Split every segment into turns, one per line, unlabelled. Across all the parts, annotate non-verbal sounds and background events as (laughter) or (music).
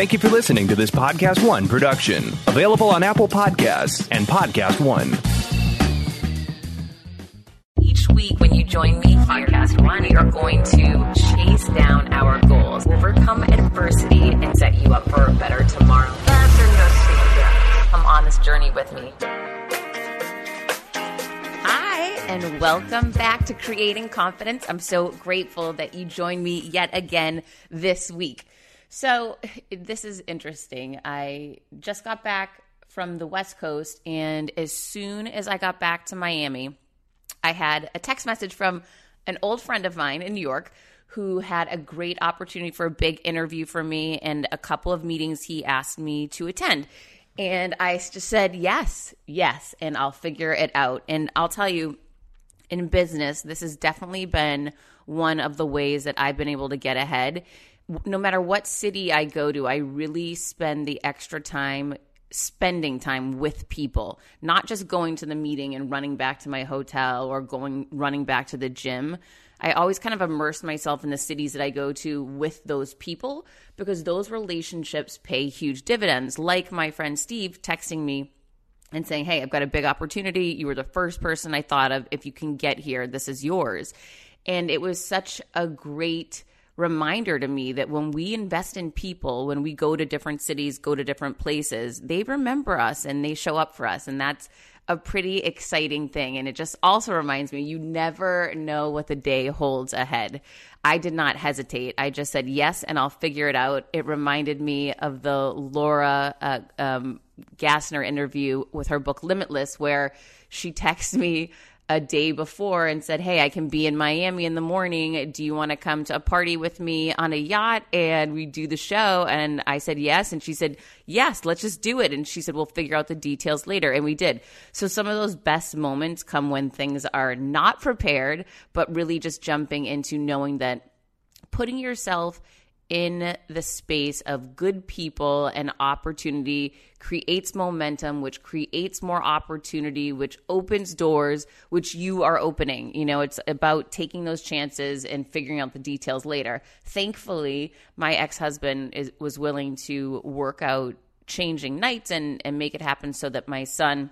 Thank you for listening to this Podcast One production, available on Apple Podcasts and Podcast One.
Each week, when you join me, Podcast One, we are going to chase down our goals, overcome adversity, and set you up for a better tomorrow. Come on this journey with me. Hi, and welcome back to Creating Confidence. I'm so grateful that you joined me yet again this week. So, (laughs) this is interesting. I just got back from the West Coast, and as soon as I got back to Miami, I had a text message from an old friend of mine in New York who had a great opportunity for a big interview for me and a couple of meetings he asked me to attend. And I just said, yes, yes, and I'll figure it out. And I'll tell you, in business, this has definitely been one of the ways that I've been able to get ahead. No matter what city I go to, I really spend the extra time spending time with people, not just going to the meeting and running back to my hotel or going running back to the gym. I always kind of immerse myself in the cities that I go to with those people because those relationships pay huge dividends. Like my friend Steve texting me and saying, Hey, I've got a big opportunity. You were the first person I thought of. If you can get here, this is yours. And it was such a great reminder to me that when we invest in people, when we go to different cities, go to different places, they remember us and they show up for us. And that's a pretty exciting thing. And it just also reminds me you never know what the day holds ahead. I did not hesitate. I just said yes, and I'll figure it out. It reminded me of the Laura uh, um, Gassner interview with her book Limitless, where she texted me a day before and said, Hey, I can be in Miami in the morning. Do you want to come to a party with me on a yacht? And we do the show. And I said, Yes. And she said, Yes, let's just do it. And she said, We'll figure out the details later. And we did. So some of those best moments come when things are not prepared, but really just jumping into knowing that putting yourself in the space of good people and opportunity creates momentum, which creates more opportunity, which opens doors, which you are opening. You know, it's about taking those chances and figuring out the details later. Thankfully, my ex husband was willing to work out changing nights and, and make it happen so that my son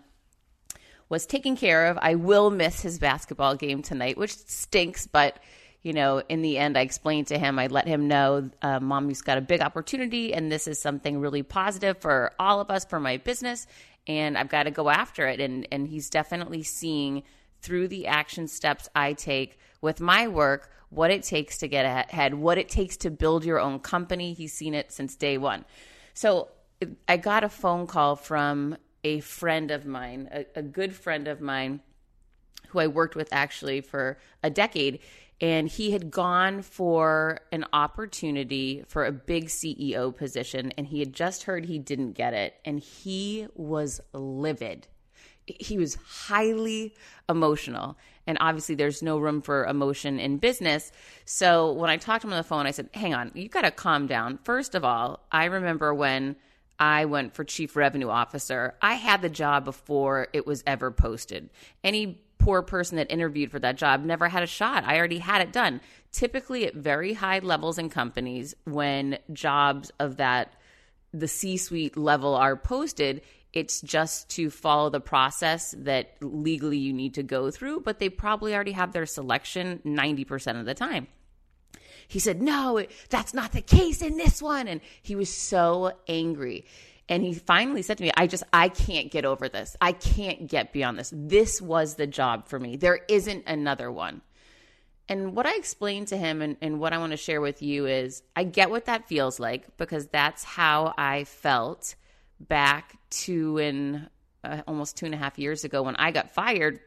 was taken care of. I will miss his basketball game tonight, which stinks, but you know, in the end, I explained to him, I let him know, uh, mommy's got a big opportunity, and this is something really positive for all of us, for my business, and I've got to go after it. And and he's definitely seeing through the action steps I take with my work what it takes to get ahead, what it takes to build your own company. He's seen it since day one. So I got a phone call from a friend of mine, a, a good friend of mine who I worked with actually for a decade and he had gone for an opportunity for a big CEO position and he had just heard he didn't get it and he was livid. He was highly emotional. And obviously, there's no room for emotion in business. So, when I talked to him on the phone, I said, Hang on, you've got to calm down. First of all, I remember when I went for chief revenue officer, I had the job before it was ever posted. Any poor person that interviewed for that job never had a shot. I already had it done. Typically, at very high levels in companies, when jobs of that the C suite level are posted, it's just to follow the process that legally you need to go through, but they probably already have their selection 90% of the time. He said, No, that's not the case in this one. And he was so angry. And he finally said to me, I just, I can't get over this. I can't get beyond this. This was the job for me. There isn't another one. And what I explained to him and, and what I want to share with you is I get what that feels like because that's how I felt back two and uh, almost two and a half years ago when I got fired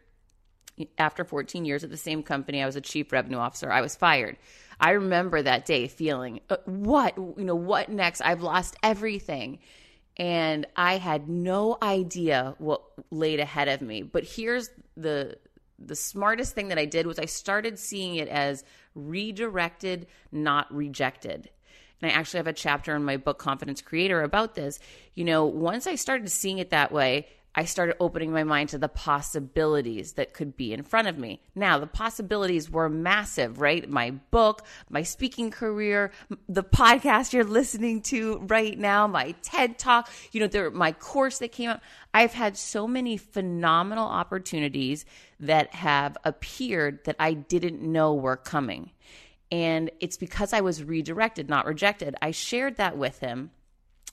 after 14 years at the same company. I was a chief revenue officer. I was fired. I remember that day feeling, uh, what, you know, what next? I've lost everything and I had no idea what laid ahead of me. But here's the the smartest thing that I did was I started seeing it as redirected, not rejected. And I actually have a chapter in my book Confidence Creator about this. You know, once I started seeing it that way, I started opening my mind to the possibilities that could be in front of me. Now, the possibilities were massive, right? My book, my speaking career, the podcast you're listening to right now, my TED talk, you know, there, my course that came out. I've had so many phenomenal opportunities that have appeared that I didn't know were coming. And it's because I was redirected, not rejected. I shared that with him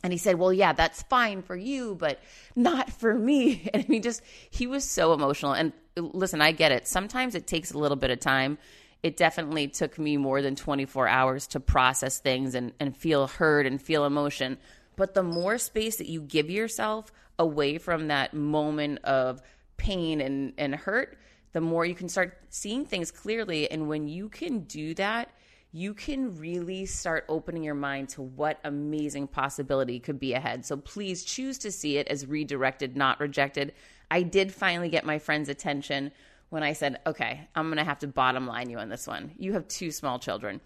and he said, Well, yeah, that's fine for you, but not for me. (laughs) And he just, he was so emotional. And uh, listen, I get it. Sometimes it takes a little bit of time. It definitely took me more than 24 hours to process things and, and feel heard and feel emotion. But the more space that you give yourself away from that moment of pain and, and hurt, the more you can start seeing things clearly. And when you can do that, you can really start opening your mind to what amazing possibility could be ahead. So please choose to see it as redirected, not rejected. I did finally get my friend's attention when I said, okay, I'm going to have to bottom line you on this one. You have two small children.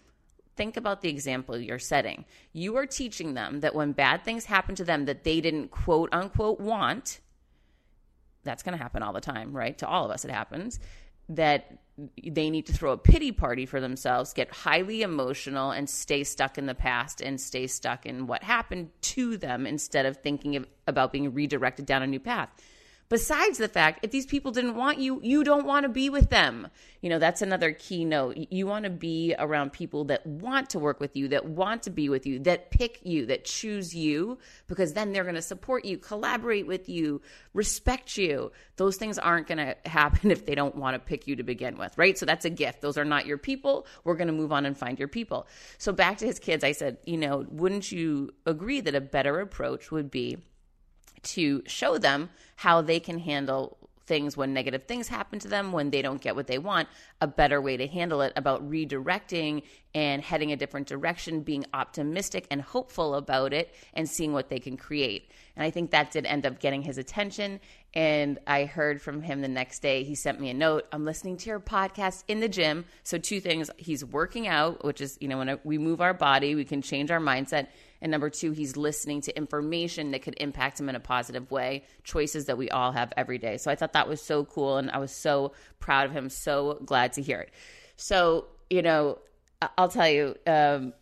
Think about the example you're setting. You are teaching them that when bad things happen to them that they didn't quote unquote want, that's going to happen all the time, right? To all of us, it happens. That they need to throw a pity party for themselves, get highly emotional, and stay stuck in the past and stay stuck in what happened to them instead of thinking of, about being redirected down a new path. Besides the fact, if these people didn't want you, you don't want to be with them. You know, that's another key note. You want to be around people that want to work with you, that want to be with you, that pick you, that choose you, because then they're going to support you, collaborate with you, respect you. Those things aren't going to happen (laughs) if they don't want to pick you to begin with, right? So that's a gift. Those are not your people. We're going to move on and find your people. So back to his kids, I said, you know, wouldn't you agree that a better approach would be to show them how they can handle things when negative things happen to them, when they don't get what they want, a better way to handle it about redirecting and heading a different direction, being optimistic and hopeful about it, and seeing what they can create. And I think that did end up getting his attention. And I heard from him the next day. He sent me a note. I'm listening to your podcast in the gym. So, two things he's working out, which is, you know, when we move our body, we can change our mindset and number two, he's listening to information that could impact him in a positive way, choices that we all have every day. So I thought that was so cool. And I was so proud of him, so glad to hear it. So, you know, I'll tell you, um,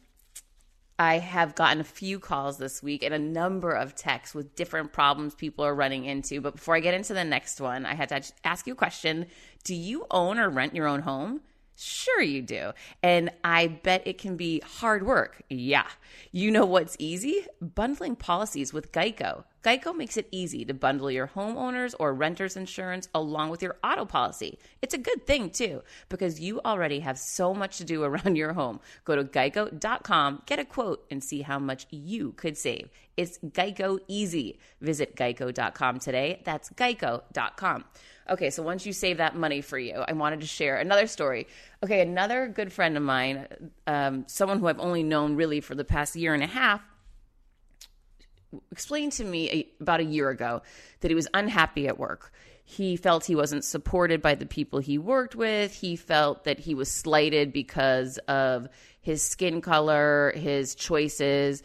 I have gotten a few calls this week and a number of texts with different problems people are running into. But before I get into the next one, I had to ask you a question Do you own or rent your own home? Sure, you do. And I bet it can be hard work. Yeah. You know what's easy? Bundling policies with Geico. Geico makes it easy to bundle your homeowners or renters insurance along with your auto policy. It's a good thing, too, because you already have so much to do (laughs) around your home. Go to geico.com, get a quote, and see how much you could save. It's Geico easy. Visit geico.com today. That's geico.com. Okay, so once you save that money for you, I wanted to share another story. Okay, another good friend of mine, um, someone who I've only known really for the past year and a half, explained to me a, about a year ago that he was unhappy at work. He felt he wasn't supported by the people he worked with. He felt that he was slighted because of his skin color, his choices,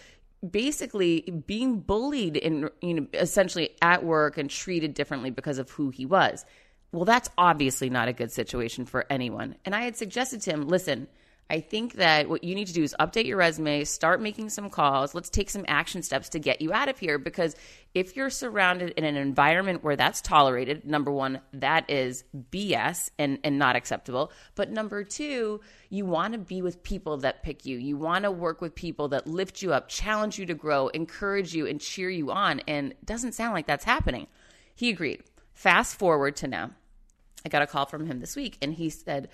basically being bullied in you know essentially at work and treated differently because of who he was. Well, that's obviously not a good situation for anyone. And I had suggested to him, listen, I think that what you need to do is update your resume, start making some calls. Let's take some action steps to get you out of here. Because if you're surrounded in an environment where that's tolerated, number one, that is BS and, and not acceptable. But number two, you want to be with people that pick you. You want to work with people that lift you up, challenge you to grow, encourage you, and cheer you on. And it doesn't sound like that's happening. He agreed. Fast forward to now. I got a call from him this week, and he said,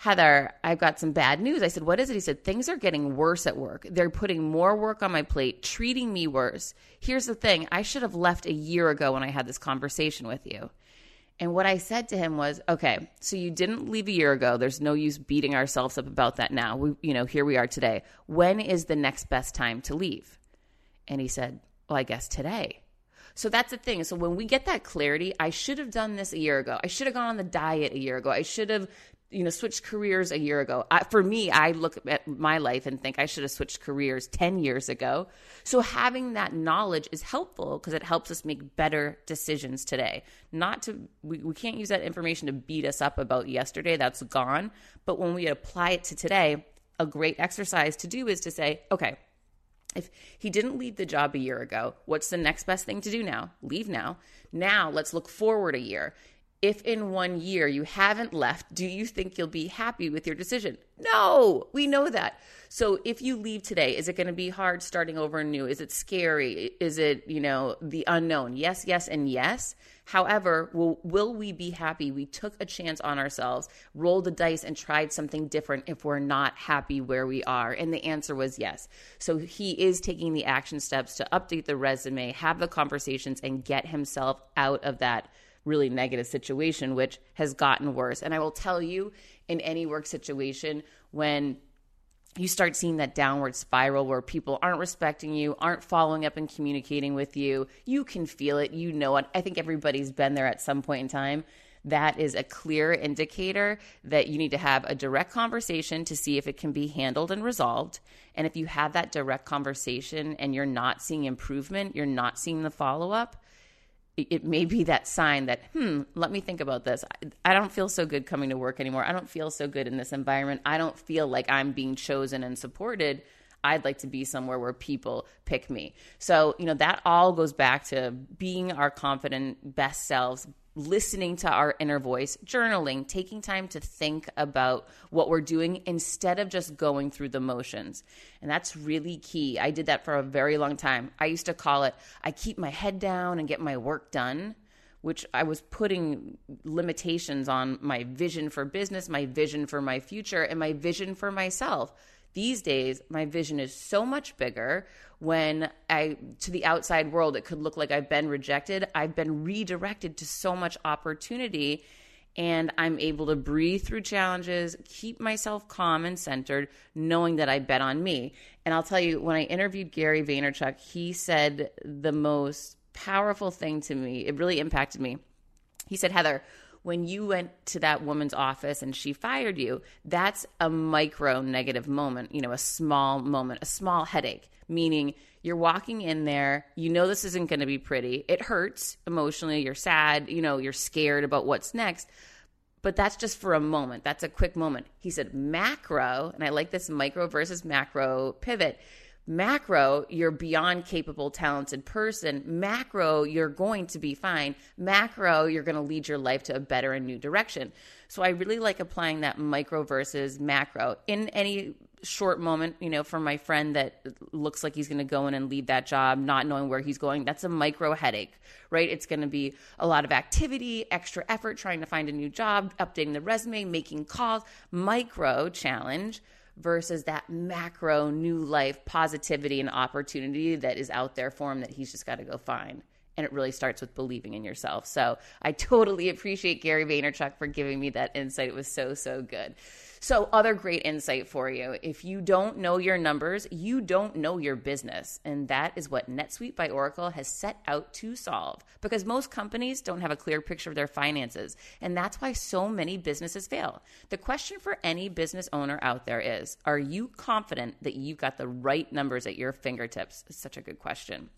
Heather, I've got some bad news. I said, What is it? He said, Things are getting worse at work. They're putting more work on my plate, treating me worse. Here's the thing I should have left a year ago when I had this conversation with you. And what I said to him was, Okay, so you didn't leave a year ago. There's no use beating ourselves up about that now. We, you know, here we are today. When is the next best time to leave? And he said, Well, I guess today. So that's the thing. So when we get that clarity, I should have done this a year ago. I should have gone on the diet a year ago. I should have you know, switched careers a year ago. I, for me, I look at my life and think I should have switched careers 10 years ago. So having that knowledge is helpful because it helps us make better decisions today. Not to, we, we can't use that information to beat us up about yesterday. That's gone. But when we apply it to today, a great exercise to do is to say, okay, if he didn't leave the job a year ago, what's the next best thing to do now? Leave now. Now let's look forward a year if in one year you haven't left, do you think you'll be happy with your decision? No, we know that. So if you leave today, is it going to be hard starting over new? Is it scary? Is it, you know, the unknown? Yes, yes, and yes. However, will, will we be happy? We took a chance on ourselves, rolled the dice, and tried something different if we're not happy where we are? And the answer was yes. So he is taking the action steps to update the resume, have the conversations, and get himself out of that really negative situation, which has gotten worse. And I will tell you, in any work situation, when you start seeing that downward spiral where people aren't respecting you, aren't following up and communicating with you, you can feel it, you know it. I think everybody's been there at some point in time. That is a clear indicator that you need to have a direct conversation to see if it can be handled and resolved. And if you have that direct conversation and you're not seeing improvement, you're not seeing the follow up, it may be that sign that, hmm, let me think about this. I don't feel so good coming to work anymore. I don't feel so good in this environment. I don't feel like I'm being chosen and supported. I'd like to be somewhere where people pick me. So, you know, that all goes back to being our confident best selves, listening to our inner voice, journaling, taking time to think about what we're doing instead of just going through the motions. And that's really key. I did that for a very long time. I used to call it I keep my head down and get my work done. Which I was putting limitations on my vision for business, my vision for my future, and my vision for myself these days, my vision is so much bigger. When I, to the outside world, it could look like I've been rejected. I've been redirected to so much opportunity, and I'm able to breathe through challenges, keep myself calm and centered, knowing that I bet on me. And I'll tell you, when I interviewed Gary Vaynerchuk, he said the most powerful thing to me. It really impacted me. He said, Heather, when you went to that woman's office and she fired you, that's a micro negative moment, you know, a small moment, a small headache, meaning you're walking in there, you know this isn't going to be pretty. It hurts emotionally, you're sad, you know, you're scared about what's next. But that's just for a moment. That's a quick moment. He said macro, and I like this micro versus macro pivot Macro, you're beyond capable, talented person. Macro, you're going to be fine. Macro, you're going to lead your life to a better and new direction. So I really like applying that micro versus macro in any short moment, you know, for my friend that looks like he's going to go in and leave that job, not knowing where he's going, that's a micro headache, right? It's going to be a lot of activity, extra effort trying to find a new job, updating the resume, making calls, micro challenge versus that macro new life positivity and opportunity that is out there for him that he's just got to go find. And it really starts with believing in yourself. So I totally appreciate Gary Vaynerchuk for giving me that insight. It was so, so good. So, other great insight for you. If you don't know your numbers, you don't know your business. And that is what NetSuite by Oracle has set out to solve because most companies don't have a clear picture of their finances. And that's why so many businesses fail. The question for any business owner out there is Are you confident that you've got the right numbers at your fingertips? It's such a good question.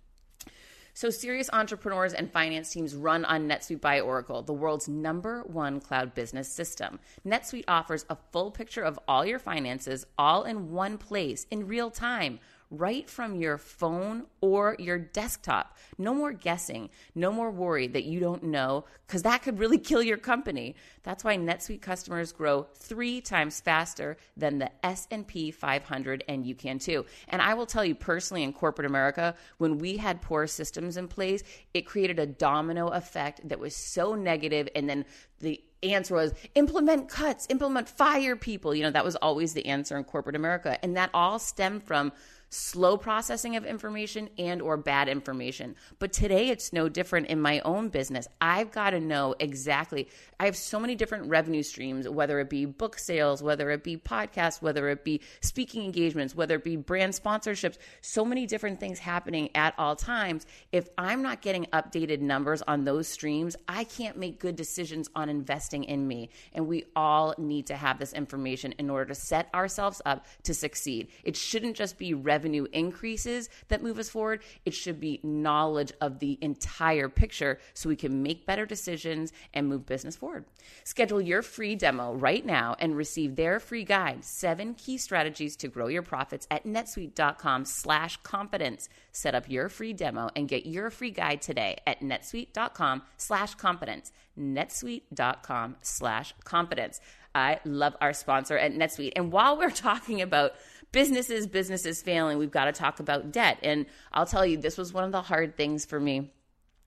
So, serious entrepreneurs and finance teams run on NetSuite by Oracle, the world's number one cloud business system. NetSuite offers a full picture of all your finances all in one place in real time right from your phone or your desktop. No more guessing, no more worry that you don't know because that could really (laughs) kill your company. That's why NetSuite customers grow 3 times faster than the S&P 500 and you can too. And I will tell you personally in corporate America, when we had poor systems in place, it created a domino effect that was so negative and then the answer was implement cuts, implement fire people. You know, that was always the answer in corporate America. And that all stemmed from slow processing of information and or bad information. But today it's no different in my own business. I've got to know exactly. I have so many different revenue streams, whether it be book sales, whether it be podcasts, whether it be speaking engagements, whether it be brand sponsorships, so many different things happening at all times. If I'm not getting updated numbers on those streams, I can't make good decisions on investing in me. And we all need to have this information in order to set ourselves up to succeed. It shouldn't just be revenue increases that move us forward, it should be knowledge of the entire picture so we can make better decisions and move business forward. Schedule your free demo right now and receive their free guide, seven key strategies to grow your profits at netsuite.com slash confidence. Set up your free demo and get your free guide today at netsuite.com slash confidence. netsuite.com slash confidence. I love our sponsor at NetSuite. And while we're talking about businesses, businesses failing, we've got to talk about debt. And I'll tell you, this was one of the hard things for me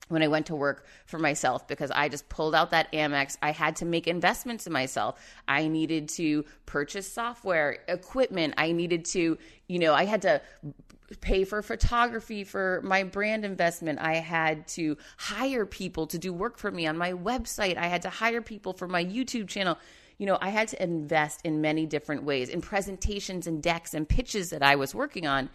when I went to work for myself because I just pulled out that Amex. I had to make investments in myself. I needed to purchase software, equipment. I needed to, you know, I had to pay for photography for my brand investment. I had to hire people to do work for me on my website. I had to hire people for my YouTube channel you know, I had to invest in many different ways in presentations and decks and pitches that I was working on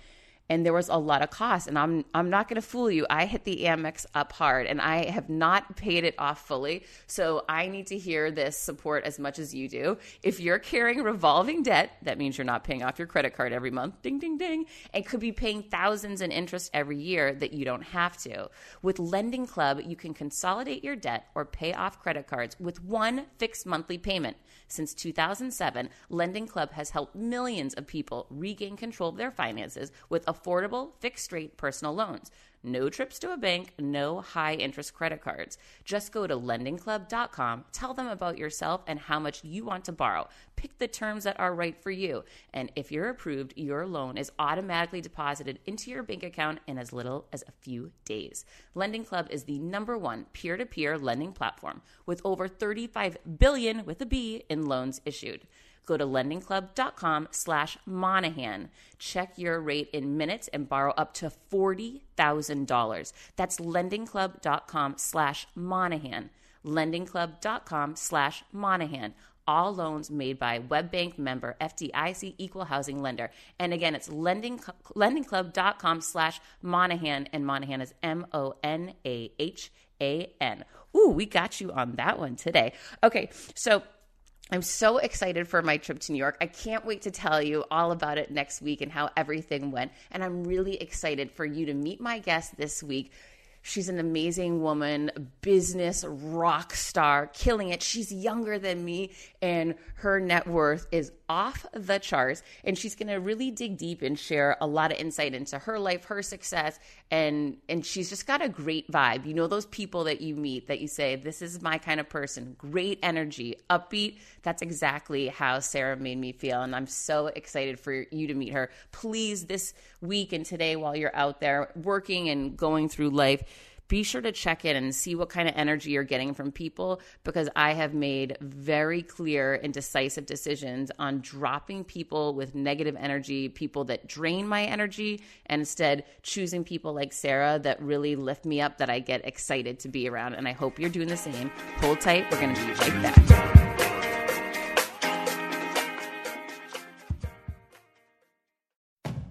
and there was a lot of cost and i'm i'm not going to fool you. I hit the amex up hard and i have not paid it off fully. So i need to hear this support as much as you do. If you're carrying revolving debt that means you're not paying off your credit card every month ding ding ding and could be paying thousands in interest every year that you don't have to. With lending club you can consolidate your debt or pay off credit cards with one fixed monthly payment since 2007, Lending Club has helped millions of people regain control of their finances with affordable, fixed rate personal loans. No trips to a bank, no high interest credit cards. Just go to lendingclub.com, tell them about yourself and how much you want to borrow. Pick the terms that are right for you. And if you're approved, your loan is automatically deposited into your bank account in as little as a few days. Lending Club is the number one peer to peer lending platform with over 35 billion with a B in loans issued. Go to lendingclub.com slash Monahan. Check your rate in minutes and borrow up to $40,000. That's lendingclub.com slash Monahan. Lendingclub.com slash Monahan. All loans made by WebBank member FDIC equal housing lender. And again, it's lending, lendingclub.com slash Monahan. And Monahan is M O N A H A N. Ooh, we got you on that one today. Okay, so I'm so excited for my trip to New York. I can't wait to tell you all about it next week and how everything went. And I'm really excited for you to meet my guest this week. She's an amazing woman, business rock star, killing it. She's younger than me, and her net worth is off the charts. And she's going to really dig deep and share a lot of insight into her life, her success, and and she's just got a great vibe. You know those people that you meet that you say, "This is my kind of person." Great energy, upbeat. That's exactly how Sarah made me feel, and I'm so excited for you to meet her. Please, this week and today, while you're out there working and going through life be sure to check in and see what kind of energy you're getting from people because I have made very clear and decisive decisions on dropping people with negative energy, people that drain my energy, and instead choosing people like Sarah that really lift me up, that I get excited to be around. And I hope you're doing the same. Hold tight. We're going to be right back.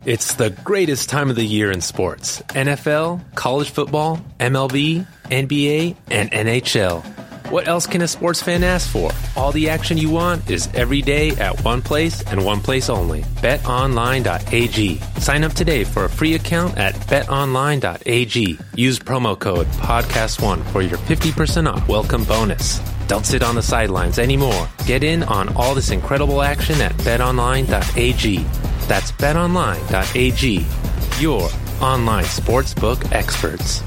It's the greatest time of the year in sports NFL, college football, MLB, NBA, and NHL. What else can a sports fan ask for? All the action you want is every day at one place and one place only. BetOnline.ag. Sign up today for a free account at BetOnline.ag. Use promo code PODCAST1 for your 50% off welcome bonus. Don't sit on the sidelines anymore. Get in on all this incredible action at BetOnline.ag. That's betonline.ag, your online sportsbook experts.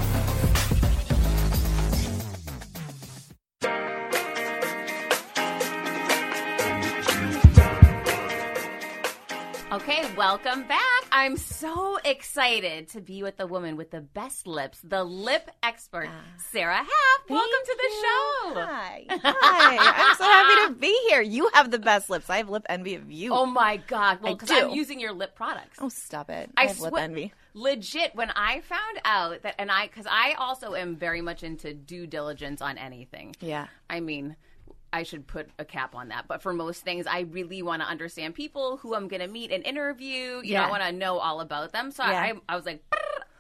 Okay, welcome back. I'm so excited to be with the woman with the best lips, the lip expert, ah. Sarah Happ. Welcome to the show.
Hi. (laughs) Hi. I'm so happy to be here. You have the best lips. I have lip envy of you.
Oh my God. Well,
I
because I'm
do.
using your lip products.
Oh, stop it. I, have lip
swear-
envy.
Legit, when I found out that, and I, because I also am very much into due diligence on anything.
Yeah.
I mean, I should put a cap on that. But for most things, I really want to understand people who I'm going to meet and interview. You know,
Yeah.
I want to know all about them. So
Yeah.
I, I was like,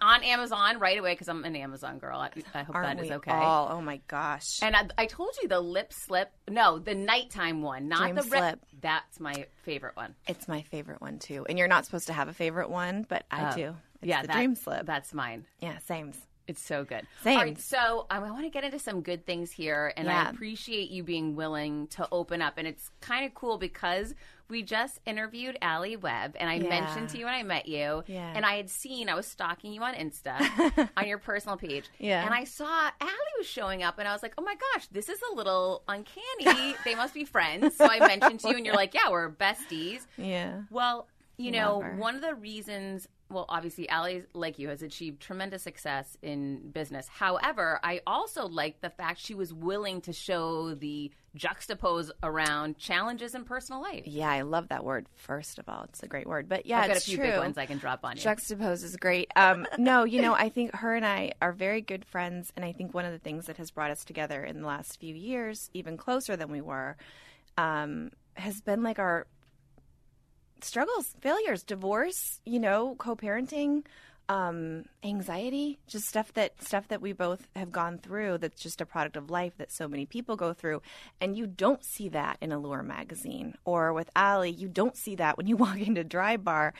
on Amazon right away because I'm an Amazon girl. I, I hope
Aren't
that is okay.
all? Oh my gosh.
And I, I told you the lip slip. No, the nighttime one, not
Dream
the re-
slip.
That's my favorite one.
it's my favorite one too. And you're not supposed to have a favorite one, but I oh. do. It's
yeah,
the
that-
dream slip.
That's mine.
yeah, same.
It's so good.
Same.
All right, so um, I want to get into some good things here, and I appreciate you being willing to open up. And it's kind of cool because we just interviewed Allie Webb, and I
Yeah.
mentioned to you when I met you,
Yeah.
and I had seen I was stalking you on Insta (laughs) on your personal page,
Yeah.
and I saw Allie was showing up, and I was like, oh my gosh, this is a little uncanny. (laughs) they must be friends. So I mentioned to you, and you're like, yeah, we're besties.
Yeah.
Well, you know, one of the reasons, well, obviously, Allie, like you, has achieved tremendous success in business. However, I also like the fact she was willing to show the juxtapose around challenges in personal life.
Yeah, I love that word. First of all, it's a great word. But yeah,
I've got a few
true.
big ones I can drop on you.
Juxtapose is great. Um, (laughs) no, you know, I think her and I are very good friends, and I think one of the things that has brought us together in the last few years, even closer than we were, um, has been like our struggles, failures, divorce, you know, co-parenting, um, anxiety, just stuff that stuff that we both have gone through. That's just a product of life that so many people go through, and you don't see that in Allure magazine or with Allie. You don't see that when you (laughs) walk into Dry Bar.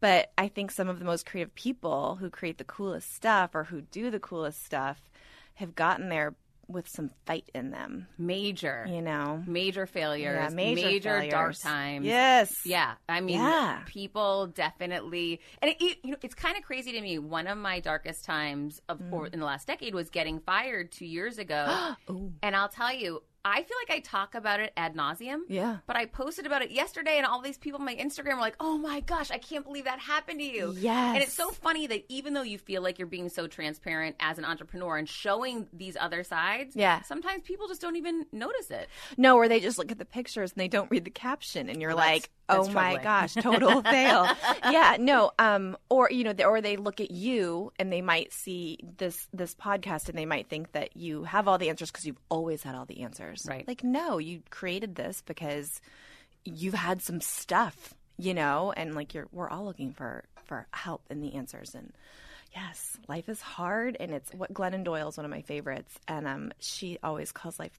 But I think some of the most creative people who create the coolest stuff or who do the coolest stuff have gotten there with some fight in them.
major,
You know,
major failures,
Yeah, major
dark
failures.
times.
Yes.
Yeah, I mean,
Yeah.
people definitely, and it, it- you know, it's kind of crazy to me. One of my darkest times of
Mm.
in the last decade was getting fired two years ago, (gasps) and I'll tell you, I feel like I talk about it ad nauseum.
Yeah.
But I posted about it yesterday, and all these people on my Instagram were like, "Oh my gosh, I can't believe that happened to you."
Yes.
And it's so funny that even though you feel like you're being so transparent as an entrepreneur and showing these other sides,
Yeah.
sometimes people just don't even notice it.
No, or they just look at the pictures and they don't read the caption, and you're
Well,
like, "Oh my gosh, total (laughs) fail." Yeah, no. Um, or you know, they- or they look at you and they might see this this podcast and they might think that you have all the answers because you've always had all the answers.
Right.
Like, no, you created this because you've had some stuff, you know, and like you're we're all looking for for help and the answers and. Yes, life is hard, and it's what Glennon Doyle is one of my favorites, and um, she always calls life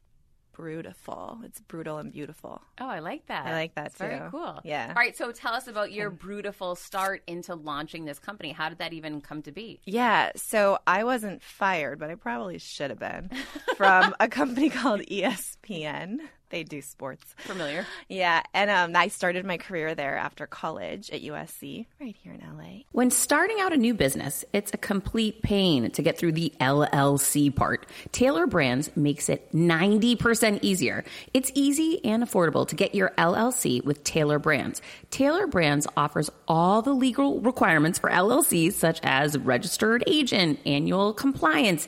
brutal. It's brutal and beautiful.
Oh, I like that.
I like that
It's Very cool.
Yeah.
All right. So tell us about your brutal start into launching this company. How did that even come to be?
Yeah, so I wasn't fired, but I probably should have been from a company (laughs) called ESPN. They do sports.
Familiar.
Yeah, and um, I started my career there after college at USC, right here in LA.
When starting out a new business, it's a complete pain to get through the LLC part. Tailor Brands makes it 90% easier. It's easy and affordable to get your LLC with Tailor Brands. Tailor Brands offers all the legal requirements for LLCs, such as registered agent, annual compliance,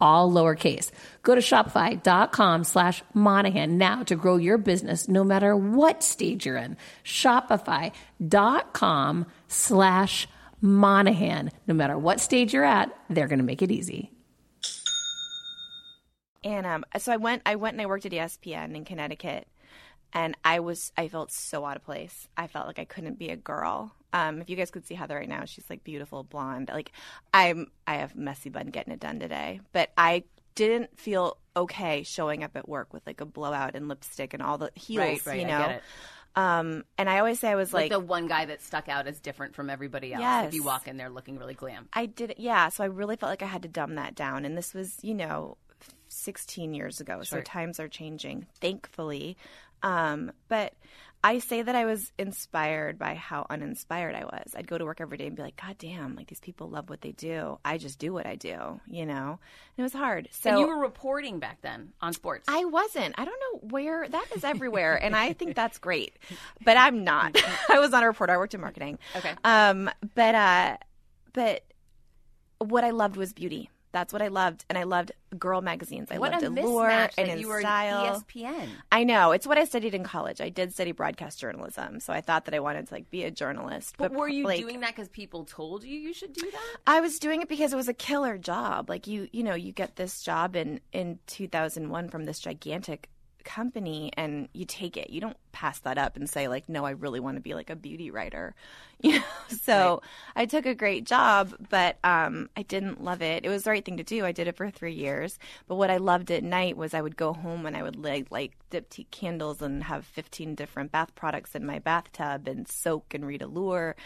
all lowercase. Go to shopify.com slash Monahan now to grow your business no matter what stage you're in. Shopify.com slash Monahan. No matter what stage you're at, they're going to make it easy.
And um, so I went. I went and I worked at ESPN in Connecticut, and I was. I felt so out of place. I felt like I couldn't be a girl. Um, if you guys could see Heather right now, she's like beautiful blonde. Like I'm. I have messy bun getting it done today, but I didn't feel okay showing up at work with like a blowout and lipstick and all the heels.
Right, right,
you know. Um, and I always say I was
Like,
like,
the one guy that stuck out as different from everybody else.
Yes.
If you walk in there looking really glam.
I did, yeah. So I really felt like I had to dumb that down. And this was, you know, 16 years ago. So times are changing, thankfully. Um, but I say that I was inspired by how uninspired I was. I'd go to work every day and be like, God damn, like these people love what they do. I just do what I do, you know? And it was hard. So
and you were reporting back then on sports.
I wasn't. I don't know where that is everywhere, and I think that's great. But I'm not. (laughs) I was not a reporter. I worked in marketing.
Okay.
Um, but uh, but what I loved was beauty. That's what I loved, and I loved girl magazines. I
what
loved Allure and
that
in
you were
style.
ESPN.
I know it's what I studied in college. I did study broadcast journalism, so I thought that I wanted to like be a journalist.
But were you
like,
doing that because people told you you should do that?
I was doing it because it was a killer job. Like you, you know, you get this job in in 2001 from this gigantic company and you take it. You don't pass that up and say like, "No, I really want to be like a beauty writer." (laughs) You know. So, I took a great job, but um I didn't love it. It was the right thing to do. I did it for 3 years. But what I loved at night was I would go home and I would like like diptyque candles and have 15 different bath products in my bathtub and soak and read Allure.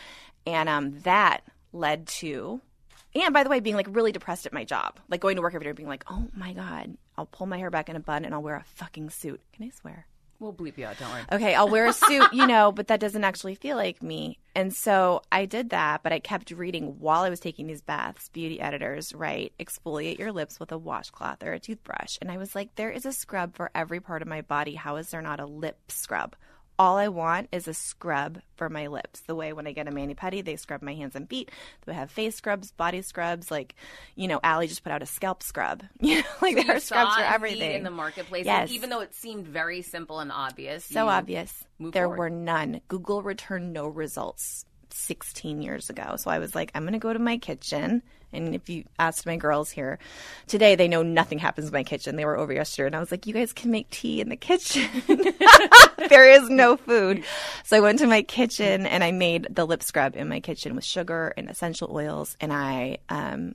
And um that led to and by the way, being like really depressed at my job, like going to work every day, being like, "Oh my god, I'll pull my hair back in a bun and I'll wear a fucking suit." Can I swear?
We'll bleep you out. Don't worry.
Okay, I'll wear a (laughs) suit, you know, but that doesn't actually feel like me. And so I did that, but I kept reading while I was taking these baths. Beauty editors write, exfoliate your lips with a washcloth or a toothbrush. And I was like, there is a scrub for every part of my body. How is there not a lip scrub? All I want is a scrub for my lips. The way when I get a mani pedi, they scrub my hands and feet. They have face scrubs, body scrubs. Like, you know, Allie just put out a scalp scrub. (laughs) You know, like there are scrubs for everything
in the marketplace.
Yes.
And even though it seemed very simple and obvious,
so obvious. There
forward.
were none. Google returned no results 16 years ago. So I was like, I'm going to go to my kitchen. And if you asked my girls here today, they know nothing happens in my kitchen. They were over yesterday. And I was like, you guys can make tea in the kitchen. (laughs) (laughs) (laughs) there is no food. So I went to my kitchen and I made the lip scrub in my kitchen with sugar and essential oils. And I, um,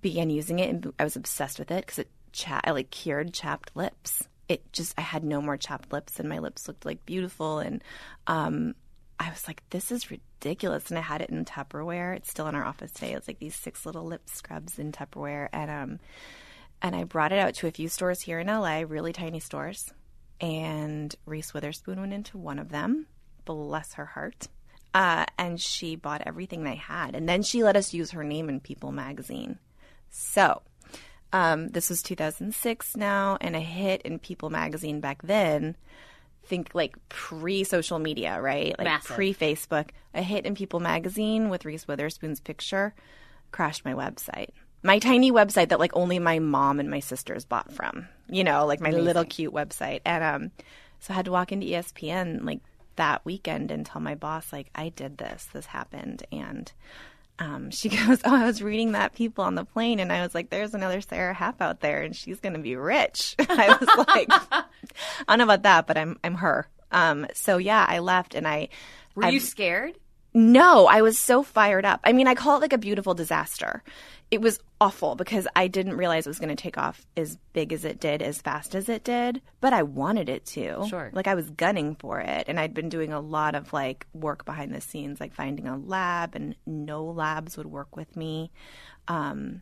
began using it and I was obsessed with it because it cha- I like cured chapped lips. It just I had no more chapped lips and my lips looked like beautiful and um I was like, this is ridiculous. And I had it in Tupperware. It's still in our office today. It's like these six little lip scrubs in Tupperware. And, um, and I brought it out to a few stores here in LA, really tiny stores. And Reese Witherspoon went into one of them, bless her heart. Uh, and she bought everything they had. And then she let us use her name in People magazine. So um, this was 2006 now, and a hit in People magazine back then. Think like pre social media, right? Like pre Facebook. A hit in People magazine with Reese Witherspoon's picture crashed my website. My tiny website that like only my mom and my sisters bought from. You know, like my little cute website. And um, so I had to walk into ESPN like that weekend and tell my boss like I did this. This happened, and um, she (laughs) goes, "Oh, I was reading that people on the plane, and I was like, there's another Sarah Happ out there, and she's going to be rich." (laughs) I was like, (laughs) "I don't know about that, but I'm I'm her." Um, so yeah, I left, and I
Were you scared?
No, I was so fired up. I mean, I call it like a beautiful disaster. It was awful because I didn't realize it was going to take off as big as it did, as fast as it did, but I wanted it to.
Sure.
Like I was gunning for it. And I'd been doing a lot of like work behind the scenes, like finding a lab, and no labs would work with me um,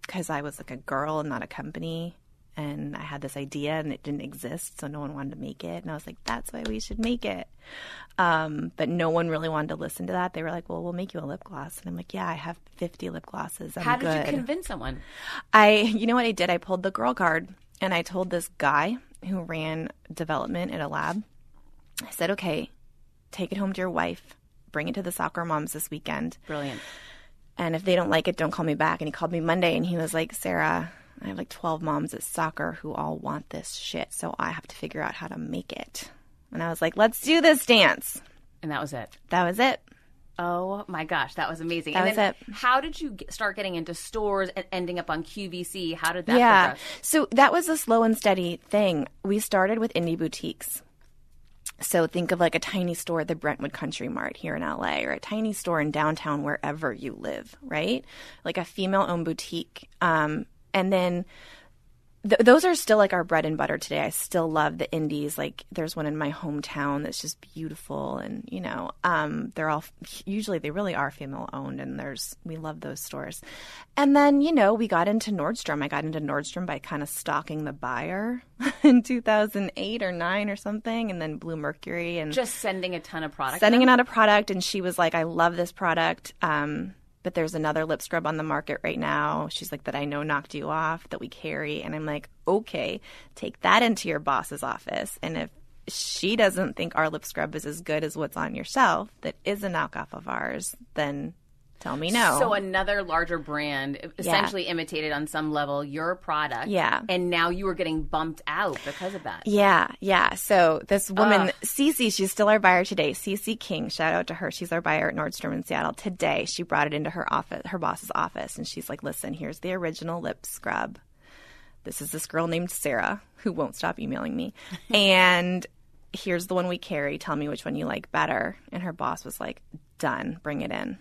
because I was like a girl and not a company. And I had this idea and it didn't exist, so no one wanted to make it. And I was like, that's why we should make it. Um, but no one really wanted to listen to that. They were like, well, we'll make you a lip gloss. And I'm like, yeah, I have 50 lip glosses. I'm
How did
good.
you convince someone?
I, (laughs) you know what I did? I pulled the girl card and I told this guy who ran development at a lab. I said, okay, take it home to your wife, bring it to the soccer moms this weekend.
Brilliant.
And if they don't like it, don't call me back. And he called me Monday and he was like, Sarah, I have like 12 moms at soccer who all want this shit. So I have to figure out how to make it. And I was like, let's do this dance.
And that was it.
That was it.
Oh my gosh, that was amazing.
That
and
was
then
it.
how did you get, start getting into stores and ending up on QVC? How did that
yeah.
progress?
So that was a slow and steady thing. We started with indie boutiques. So think of like a tiny store at the Brentwood Country Mart here in LA or a tiny store in downtown wherever you live, right? Like a female owned boutique. Um, and then th- those are still like our bread and butter today. I still love the indies. Like there's one in my hometown that's just beautiful, and you know, um, they're all usually they really are female owned, and there's we love those stores. And then you know we got into Nordstrom. I got into Nordstrom by kind of stalking the buyer (laughs) in 2008 or nine or something, and then Blue Mercury and
Just sending a ton of product.
sending it out a product and she was like i love this product um, but there's another lip scrub on the market right now. She's like that i know knocked you off that we carry. And i'm like okay take that into your boss's office. And if she doesn't think our lip scrub is as good as what's on your shelf that is a knockoff of ours then tell me no
So another larger brand essentially imitated on some level your product.
Yeah.
And now you were getting bumped out because of that.
Yeah, yeah. So this woman, Cece, she's still our buyer today. Cece King, shout out to her. She's our buyer at Nordstrom in Seattle today. She brought it into her office, her boss's office, and she's like, "Listen, here's the original lip scrub. This is this girl named Sarah who won't stop emailing me, (laughs) and here's the one we carry. Tell me which one you like better." And her boss was like, "Done. Bring it in."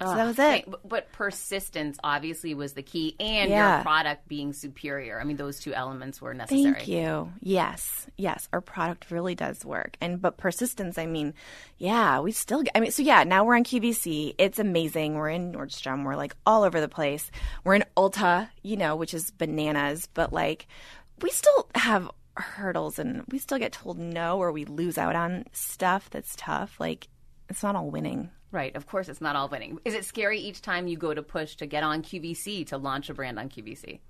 So that was it.
But- But persistence obviously was the key, and
Yeah.
your product being superior. I mean, those two elements were necessary.
Thank you. Yes, yes, our product really does work. And but persistence, I mean, yeah, we still get. I mean, so yeah, now we're on QVC. It's amazing. We're in Nordstrom. We're like all over the place. We're in Ulta, you know, which is bananas. But like, we still have hurdles, and we still get told no, or we lose out on stuff that's tough. Like, it's not all winning.
Right. Of course, it's not all winning. Is it scary each time you go to push to get on QVC to launch a brand on QVC?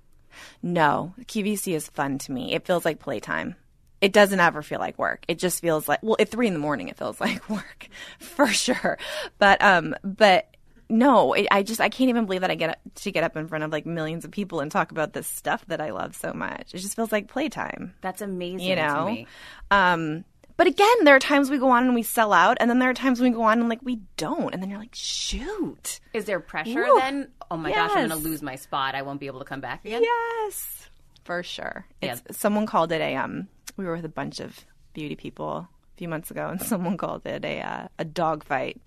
No, QVC is fun to me. It feels like playtime. It doesn't ever feel like work. It just feels like well, at three in the morning, it feels (laughs) like work for sure. But um, but no, it, I just I can't even believe that I get to get up in front of like millions of people and talk about this stuff that I love so much. It just feels like playtime,
That's amazing
you
to
know. Um, but again, there are times we go on and we sell out, and then there are times we go on and like we don't, and then you're like, shoot.
Is there pressure
Woo.
then? Oh my gosh, I'm going to lose my spot. I won't be able to come back again.
Yes, for sure. It's, Someone called it a um. We were with a bunch of beauty people a few months ago, and (laughs) someone called it a uh, a dog fight.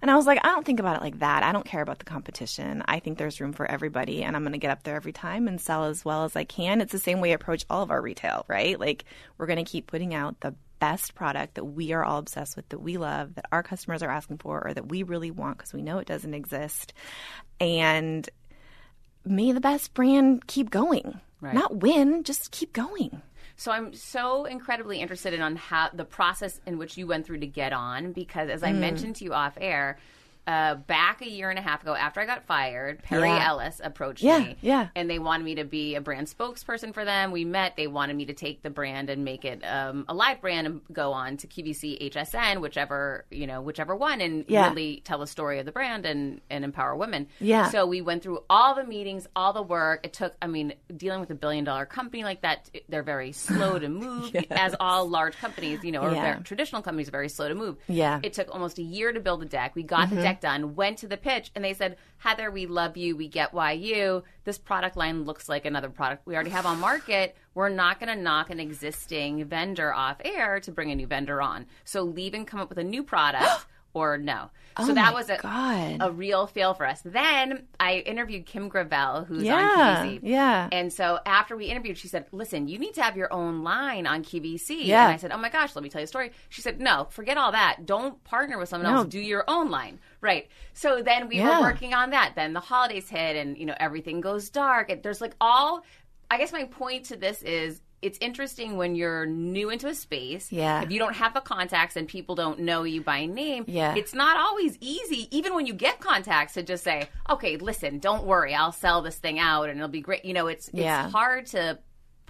And I was like, I don't think about it like that. I don't care about the competition. I think there's room for everybody, and I'm going to get up there every time and sell as well as I can. It's the same way I approach all of our retail, right? Like we're going to keep putting out the best product that we are all obsessed with, that we love, that our customers are asking for, or that we really want because we know it doesn't exist. And may the best brand keep going.
Right.
Not win, just keep going.
So I'm so incredibly interested in on how the process in which you went through to get on because as I
Mm.
mentioned to you off air, uh, back a year and a half ago after I got fired, Perry
Yeah.
Ellis approached
Yeah,
me.
yeah.
And they wanted me to be a brand spokesperson for them. We met. They wanted me to take the brand and make it um, a live brand and go on to QVC, HSN, whichever you know, whichever one, and
Yeah.
really tell the story of the brand and and empower women.
Yeah.
So we went through all the meetings, all the work. It took. I mean, dealing with a billion dollar company like that, they're very slow to (laughs) move, as all large companies, you know, or very- traditional companies are very slow to move.
Yeah. Mm-hmm.
It took almost a year to build the deck. We got the deck done, went to the pitch, and they said, Heather, we love you. We get why you. This product line looks like another product we already have on market. We're not going to knock an existing vendor off air to bring a new vendor on. So leave and come up with a new product. (gasps) Or no. So
Oh
that was a,
God.
a real fail for us. Then I interviewed Kim Gravel, who's
Yeah,
on QVC.
yeah.
And so after we interviewed, she said, "Listen, you need to have your own line on QVC."
Yeah.
And I said, "Oh my gosh, let me tell you a story." She said, "No, forget all that. Don't partner with someone else. Do your own line." Right. So then we
Yeah.
were working on that. Then the holidays hit, and you know everything goes dark. And there's like all. I guess my point to this is. It's interesting when you're new into a space.
Yeah.
If you don't have the contacts and people don't know you by name,
Yeah.
it's not always easy, even when you get contacts, to just say, okay, listen, don't worry, I'll sell this thing out and it'll be great. You know, it's, it's
Yeah.
hard to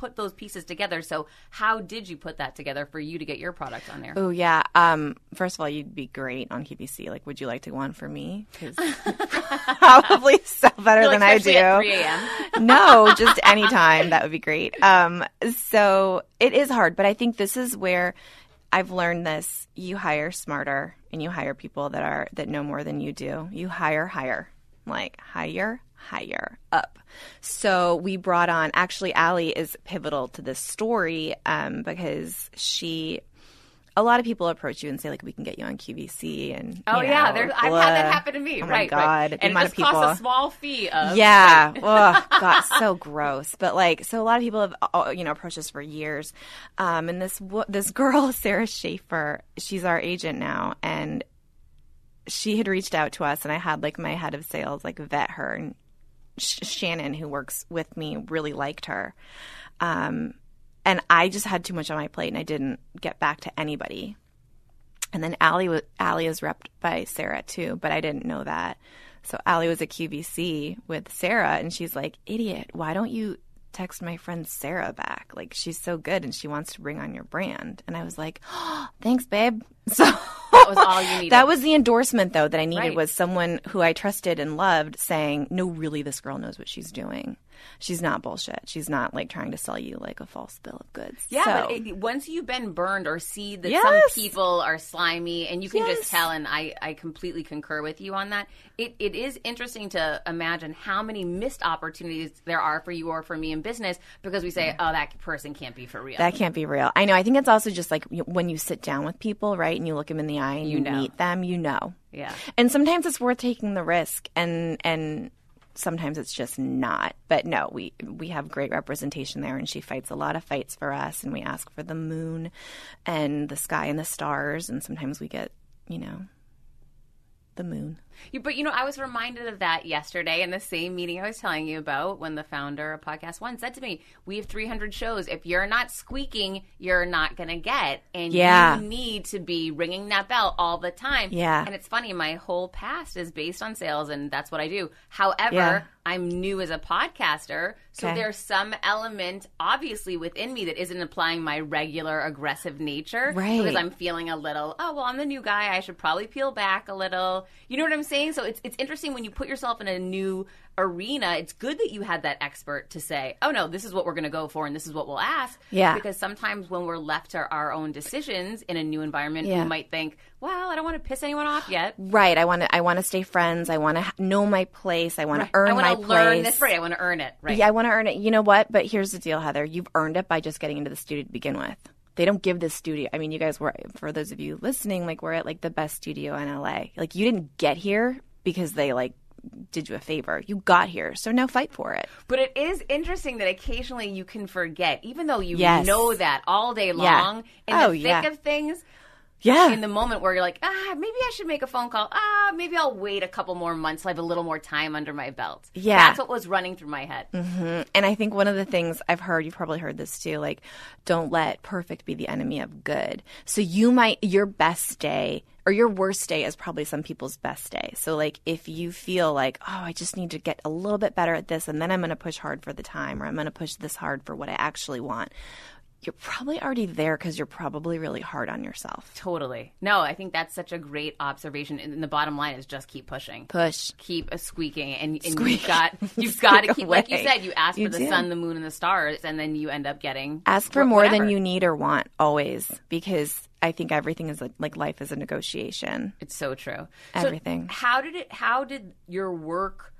put those pieces together. So, how did you put that together for you to get your product on there?
Oh yeah. Um, first of all, you'd be great on QVC. Like, would you like to go on for me? (laughs) probably sell better
Like,
than I
at
do.
3 a.m. (laughs)
no, just anytime. That would be great. Um, so it is hard, but I think this is where I've learned this. You hire smarter and you hire people that are that know more than you do. You hire higher. Like hire, higher up. So we brought on actually Allie is pivotal to this story um, because she a lot of people approach you and say like we can get you on QVC and
Oh, yeah.
know,
There, I've had that happen to me.
Oh my
right.
God,
Right. And it just
people.
costs a small fee of.
Yeah. (laughs) Ugh, God, so gross. But like, so a lot of people have, uh, you know, approached us for years. Um, and this this girl, (laughs) Sarah Schaefer, she's our agent now, and she had reached out to us, and I had like my head of sales like vet her, and Sh- Shannon, who works with me, really liked her. Um, and I just had too much on my plate, and I didn't get back to anybody. And then Allie was Allie is repped by Sarah too, but I didn't know that. So Allie was at QVC with Sarah, and she's like, "Idiot! Why don't you text my friend Sarah back? Like she's so good, and she wants to bring on your brand." And I was like, oh, (gasps) "Thanks, babe." (laughs) So
That was all you needed.
that was the endorsement though that I needed
Right.
was someone who I trusted and loved saying, "No, really, this girl knows what she's doing. She's not bullshit. She's not like trying to sell you like a false bill of goods."
Yeah,
So-
but it, once you've been burned or see that
Yes.
some people are slimy, and you can
Yes.
just tell, and I, I completely concur with you on that. It, it is interesting to imagine how many missed opportunities there are for you or for me in business because we say, oh, that person can't be for real.
That can't be real. I know. I think it's also just like when you sit down with people, right, and you look them in the eye and you,
know.
meet them, you know.
yeah.
And sometimes it's worth taking the risk, and and sometimes it's just not. But no, we we have great representation there, and she fights a lot of fights for us, and we ask for the moon, and the sky and the stars, and sometimes we get, you know, the moon.
You, but you know, I was reminded of that yesterday in the same meeting I was telling you about when the founder of Podcast One said to me, "We have 300 shows. If you're not squeaking, you're not going to get, and
Yeah.
you need to be ringing that bell all the time."
Yeah.
and it's funny. My whole past is based on sales, and that's what I do. However,
Yeah.
I'm new as a podcaster, so
Okay.
there's some element obviously within me that isn't applying my regular aggressive nature,
Right.
Because I'm feeling a little, oh well, I'm the new guy. I should probably peel back a little. You know what I'm saying? So it's it's interesting when you put yourself in a new arena. It's good that you had that expert to say, oh no, this is what we're going to go for, and this is what we'll ask.
Yeah.
Because sometimes when we're left to our own decisions in a new environment,
Yeah.
we might think, well, I don't want to piss anyone off yet.
Right. I want to. I want to stay friends. I want to ha- know my place. I want to earn
I
my place.
learn this. Right. I want to earn it. Right.
Yeah, I want to earn it. You know what? But here's the deal, Heather. You've earned it by just getting into the studio to begin with. They don't give this studio. I mean, you guys were, for those of you listening, like we're at like the best studio in LA. Like you didn't get here because they like did you a favor. You got here, so now fight for it.
But it is interesting that occasionally you can forget, even though you
Yes.
know that all day long Yeah. in
Oh,
the thick
yeah.
of things.
Yeah.
In the moment where you're like, ah, maybe I should make a phone call. Ah, maybe I'll wait a couple more months. so I have a little more time under my belt.
Yeah.
that's what was running through my head.
And I think one of the things I've heard, you've probably heard this too, like, don't let perfect be the enemy of good. So you might, your best day or your worst day is probably some people's best day. So, like, if you feel like, oh, I just need to get a little bit better at this and then I'm going to push hard for the time or I'm going to push this hard for what I actually want, you're probably already there because you're probably really hard on yourself.
Totally. No, I think that's such a great observation. And the bottom line is just keep pushing.
Push.
keep uh, squeaking and, and
Squeak. (laughs)
you've got you've got to keep like you said you ask
You
for the
do.
sun the moon and the stars and then you end up getting
Ask for more
whatever.
than you need or want always because I think everything is like, like life is a negotiation.
it's so true
Everything.
so how did it how did your work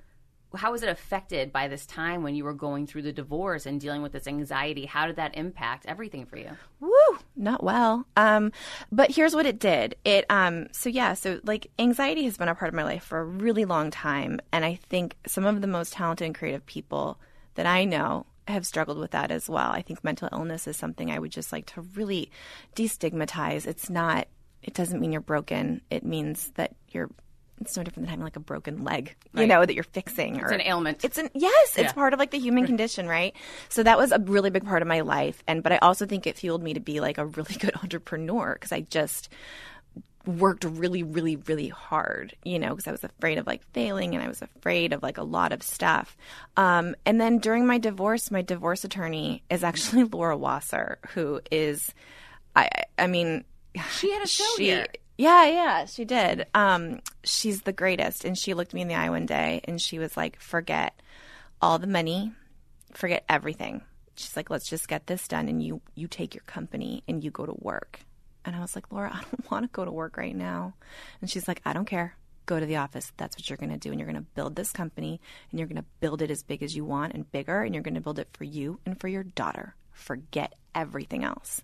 how was it affected by this time when you were going through the divorce and dealing with this anxiety how did that impact everything for you
Woo, not well. Um, but here's what it did. It um, so yeah, so like anxiety has been a part of my life for a really long time, and I think some of the most talented and creative people that I know have struggled with that as well. I think mental illness is something I would just like to really destigmatize. It's not. It doesn't mean you're broken. It means that you're. It's no different than having like a broken leg, you know, that you're fixing. It's
an ailment.
It's an yes, it's
Yeah.
part of like the human condition, right? So that was a really big part of my life, and but I also think it fueled me to be like a really (laughs) good entrepreneur because I just worked really, really, really hard, you know, because I was afraid of like failing and I was afraid of like a lot of stuff. Um, and then during my divorce, my divorce attorney is actually (laughs) Laura Wasser, who is, I, I mean,
she had a show
she,
here
Yeah, yeah, she did. Um, she's the greatest. And she looked me in the eye one day and she was like, forget all the money, forget everything. She's like, let's just get this done and you you take your company and you go to work. And I was like, Laura, (laughs) I don't want to go to work right now. And she's like, I don't care. Go to the office. That's what you're going to do. And you're going to build this company and you're going to build it as big as you want and bigger. And you're going to build it for you and for your daughter. Forget everything else.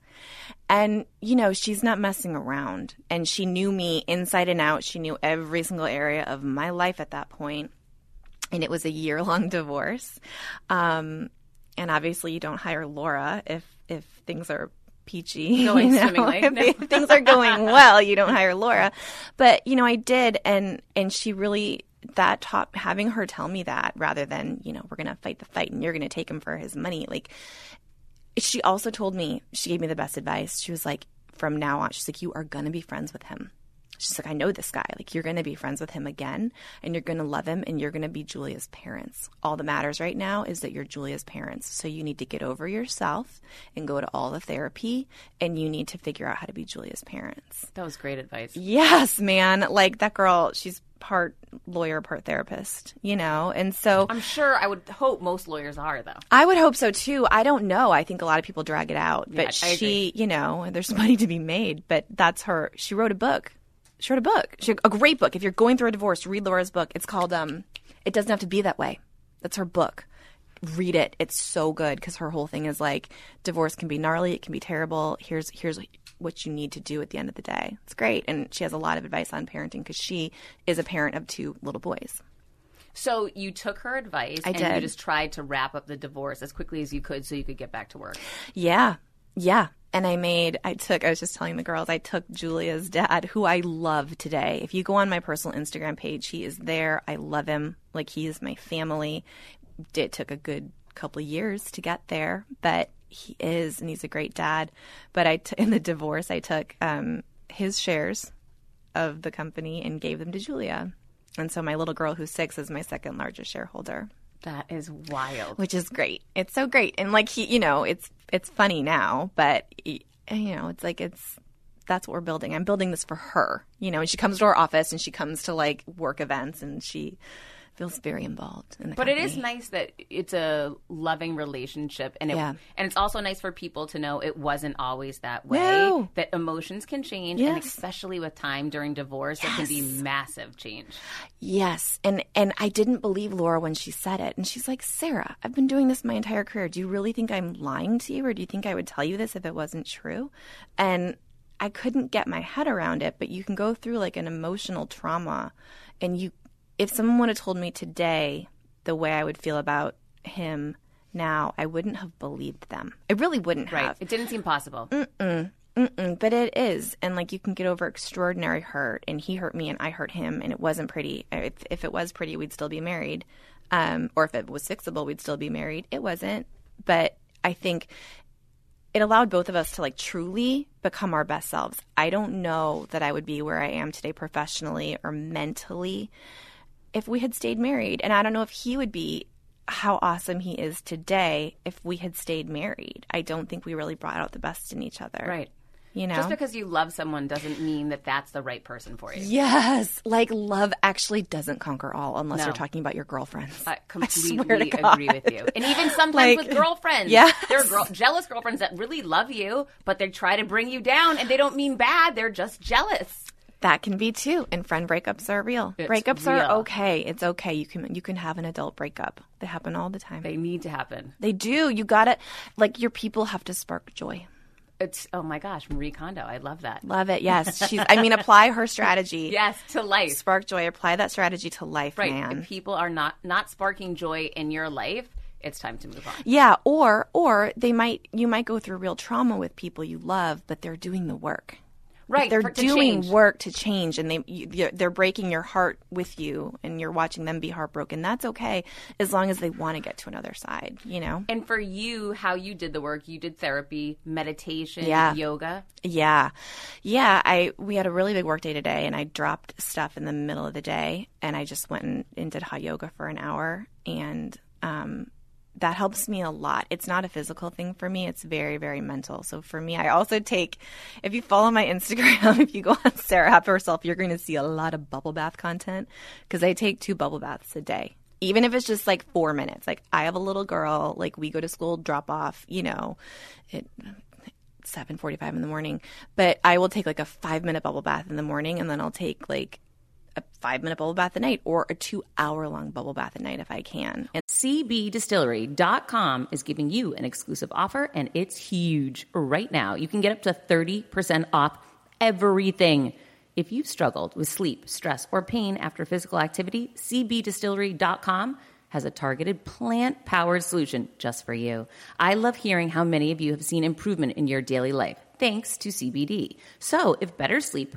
And, you know, she's not messing around. And she knew me inside and out. She knew every single area of my life at that point. And it was a year long (laughs) divorce. Um, and obviously, you don't hire Laura if, if things are peachy. (laughs)
Going
you know?
swimmingly.
If things are going (laughs) well, you don't hire Laura. But, you know, I did. And, and she really, that taught having her tell me that rather than, you know, we're going to fight the fight and you're going to take him for his money. Like, she also told me she gave me the best advice. She was like, from now on, she's like, you are gonna be friends with him. She's like, I know this guy. Like, you're gonna be friends with him again, and you're gonna love him, and you're gonna be Julia's parents. All that matters right now is that you're Julia's parents. So you need to get over yourself and go to all the therapy, and you need to figure out how to be Julia's parents.
that was great advice
Yes, man. Like that girl, she's part lawyer, part therapist. You know, and so
i'm sure i would hope most lawyers are though
I would hope so too. I don't know. I think a lot of people drag it out, but
I
she, you know, there's (laughs) money to be made. But that's her. She wrote a book. She wrote a book. She, a great book. If you're going through a divorce, read Laura's book. It's called um, "It Doesn't Have to Be That Way." That's her book. Read it. It's so good because her whole thing is like divorce can be gnarly. It can be terrible. Here's here's what you need to do at the end of the day. It's great, and she has a lot of advice on parenting because she is a parent of two little boys.
so you took her advice
I
and you just tried to wrap up the divorce as quickly as you could so you could get back to work
Yeah. Yeah. And I made, I took, I was just telling the girls, I took Julia's dad, who I love today. If you go on my personal Instagram page, he is there. I love him. Like he is my family. It took a good couple of years to get there, but he is, and he's a great dad. But I, t- (laughs) in the divorce, I took um, his shares of the company and gave them to Julia. And so my little girl, who's six, is my second largest shareholder
that is wild
which is great. It's so great, and like he, you know, it's it's funny now, but you know, it's like it's that's what we're building. I'm building this for her, you know, and she comes to our office and she comes to like work events and she feels very involved in the
But it
company.
is nice that it's a loving relationship, and it,
Yeah.
and it's also nice for people to know it wasn't always that way.
No.
That emotions can change, and especially with time during divorce, it can be massive change.
Yes, and and I didn't believe Laura when she said it, and she's like, Sarah, I've been doing this my entire career. Do you really think I'm lying to you, or do you think I would tell you this if it wasn't true? And I couldn't get my head around it. But you can go through like an emotional trauma, and you if someone would have told me today the way I would feel about him now, I wouldn't have believed them. I really wouldn't
Right.
have.
It didn't seem possible.
Mm, but it is. And like you can get over extraordinary hurt. And he hurt me and I hurt him. And it wasn't pretty. If, if it was pretty, we'd still be married. Um, or if it was fixable, we'd still be married. It wasn't. But I think it allowed both of us to like truly become our best selves. I don't know that I would be where I am today professionally or mentally if we had stayed married. And I don't know if he would be how awesome he is today if we had stayed married. I don't think we really brought out the best in each other.
Right.
You know?
Just because you love someone doesn't mean that that's the right person for you.
Yes, like love actually doesn't conquer all unless
No.
you're talking about your girlfriends.
I (laughs) completely
God.
agree with you. And even sometimes
Like,
with girlfriends.
Yeah.
There are girl- jealous girlfriends that really love you, but they try to bring you down and they don't mean bad. They're just jealous.
That can be too. And friend breakups are real.
It's
breakups
real.
are okay. It's okay. You can you can have an adult breakup. They happen all the time.
They need to happen.
They do. You got to like your people have to spark joy.
It's, oh my gosh, Marie Kondo. I love that.
Love it. Yes. (laughs) She's I mean apply her strategy.
Yes, to life.
Spark joy. Apply that strategy to life,
Right.
man.
If people are not, not sparking joy in your life, it's time to move on.
Yeah, or or they might you might go through real trauma with people you love, but they're doing the work.
Right.
they're
for-
doing work to change, and they you- they're breaking your heart with you, and you're watching them be heartbroken. That's okay as long as they want to get to another side. You know.
And for you, how you did the work, you did therapy, meditation,
Yeah.
yoga.
Yeah. Yeah, I we had a really big work day today and I dropped stuff in the middle of the day and I just went and, and did hot yoga for an hour and um that helps me a lot. It's not a physical thing for me. It's very, very mental. So for me, I also take, if you follow my (laughs) Instagram, if you go on Sarah Happ herself, you're going to see a lot of bubble bath content because I take two bubble baths a day. Even if it's just like four minutes. Like I have a little girl, like we go to school, drop off, you know, it, 7:45 in the morning, but I will take like a 5-minute bubble bath in the morning and then I'll take like a 5-minute bubble bath at night or a 2-hour long bubble bath at night if I can. And
CBDistillery.com is giving you an exclusive offer, and it's huge. Right now, you can get up to 30% off everything. If you've struggled with sleep, stress, or pain after physical activity, CBDistillery.com has a targeted plant powered solution just for you. I love hearing how many of you have seen improvement in your daily life thanks to CBD. So, if better sleep,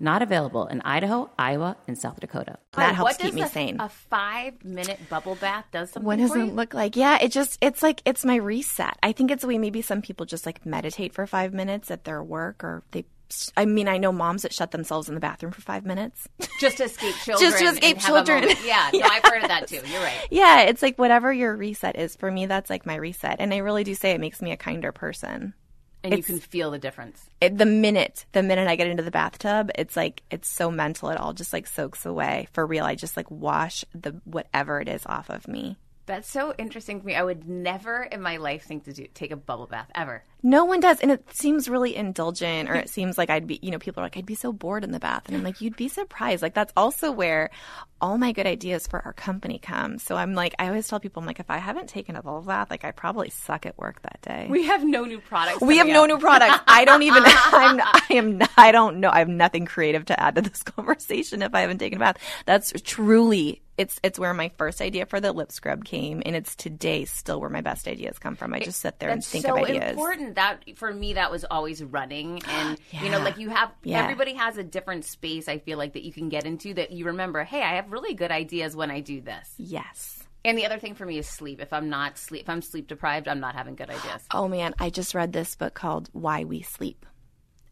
Not available in Idaho, Iowa, and South Dakota.
That helps
what
keep
does
me
a-
sane.
A five minute bubble bath does something
what does
for
it
you?
look like? Yeah, it just it's like it's my reset. I think it's the way maybe some people just like meditate for 5 minutes at their work or they I mean, I know moms that shut themselves in the bathroom for 5 minutes. (laughs)
just to escape (laughs) children.
Just to escape
and have a
children.
moment. Yeah, no, (laughs) I've heard of that too. You're right.
yeah, it's like whatever your reset is. For me, that's like my reset. And I really do say it makes me a kinder person.
And you can feel the difference.
It, the minute, the minute I get into the bathtub, it's like it's so mental. It all just like soaks away. For real, I just like wash the whatever it is off of me.
That's so interesting to me. I would never in my life think to do, take a bubble bath ever.
No one does, and it seems really indulgent, or it seems like I'd be, you know, people are like, I'd be so bored in the bath, and I'm like, you'd be surprised. Like that's also where all my good ideas for our company come. So I'm like, I always tell people, I'm like, if I haven't taken a bubble bath, like I probably suck at work that day.
We have no new products.
We have no new products. I don't even. (laughs) I'm. I am. I don't know. I have nothing creative to add to this (laughs) conversation if I haven't taken a bath. That's truly. It's it's where my first idea for the lip scrub came, and it's today still where my best ideas come from. I just sit there and think
so
of ideas.
It's so important. That for me, that was always running, (gasps) and you know, like you have
Yeah.
everybody has a different space. I feel like that you can get into that you remember. Hey, I have really good ideas when I do this.
Yes.
And the other thing for me is sleep. If I'm not sleep, if I'm sleep deprived, I'm not having good ideas. (gasps)
Oh man, I just read this book called Why We Sleep.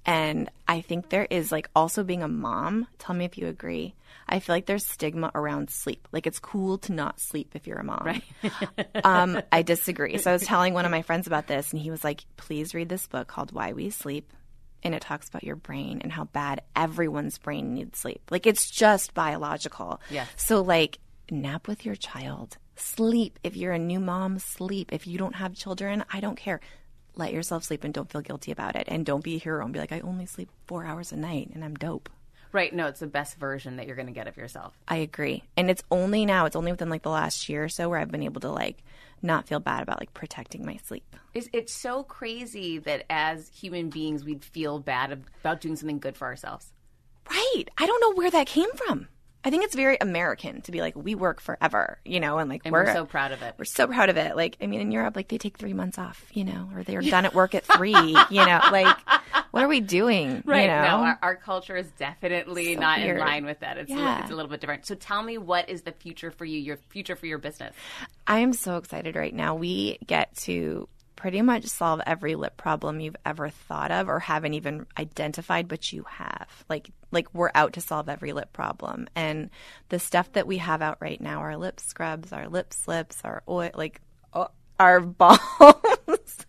And I think there is like also being a mom. Tell me if you agree. I feel like there's stigma around sleep. Like it's cool to not sleep if you're a mom. Right. (laughs) um, I disagree. So I was telling one of my friends about this, and he was like, please read this book called Why We Sleep. And it talks about your brain and how bad everyone's brain needs sleep. Like it's just biological.
Yes.
So like nap with your child. Sleep. If you're a new mom, sleep. If you don't have children, I don't care. Let yourself sleep and don't feel guilty about it. And don't be a hero and be like, I only sleep four hours a night and I'm dope.
Right. No, it's the best version that you're going to get of yourself.
I agree. And it's only now, it's only within like the last year or so where I've been able to like not feel bad about like protecting my sleep.
It's, it's so crazy that as human beings, we'd feel bad about doing something good for ourselves.
Right. I don't know where that came from. I think it's very American to be like, we work forever, you know, and like
And we're, so proud of it.
we're so proud of it. Like, I mean, in Europe, like they take three months off, you know, or they're done at work at three, you know, like what are we doing? (laughs)
Right.
You know?
No, our, our culture is definitely
So
not
weird.
in line with that. It's, a,
Yeah.
it's a little bit different. So tell me, what is the future for you, your future for your business?
I am so excited right now. We get to pretty much solve every lip problem you've ever thought of or haven't even identified, but you have. Like, like we're out to solve every lip problem. And the stuff that we have out right now, our lip scrubs, our lip slips, our oil, like uh, our (laughs) balms,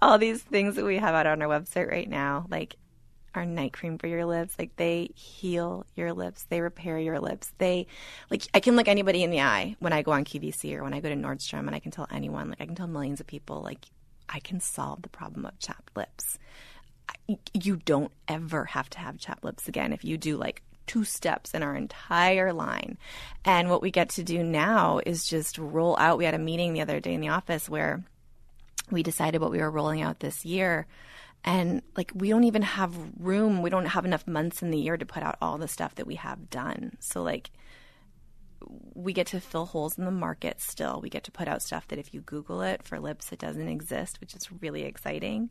all these things that we have out on our website right now, like our night cream for your lips. Like they heal your lips, they repair your lips. They like I can look anybody in the eye when I go on QVC or when I go to Nordstrom, and I can tell anyone, like I can tell millions of people, like I can solve the problem of chapped lips. You don't ever have to have chapped lips again if you do like two steps in our entire line. And what we get to do now is just roll out. We had a meeting the other day in the office where we decided what we were rolling out this year and like we don't even have room we don't have enough months in the year to put out all the stuff that we have done so like we get to fill holes in the market still. We get to put out stuff that if you google it for lips it doesn't exist which is really exciting.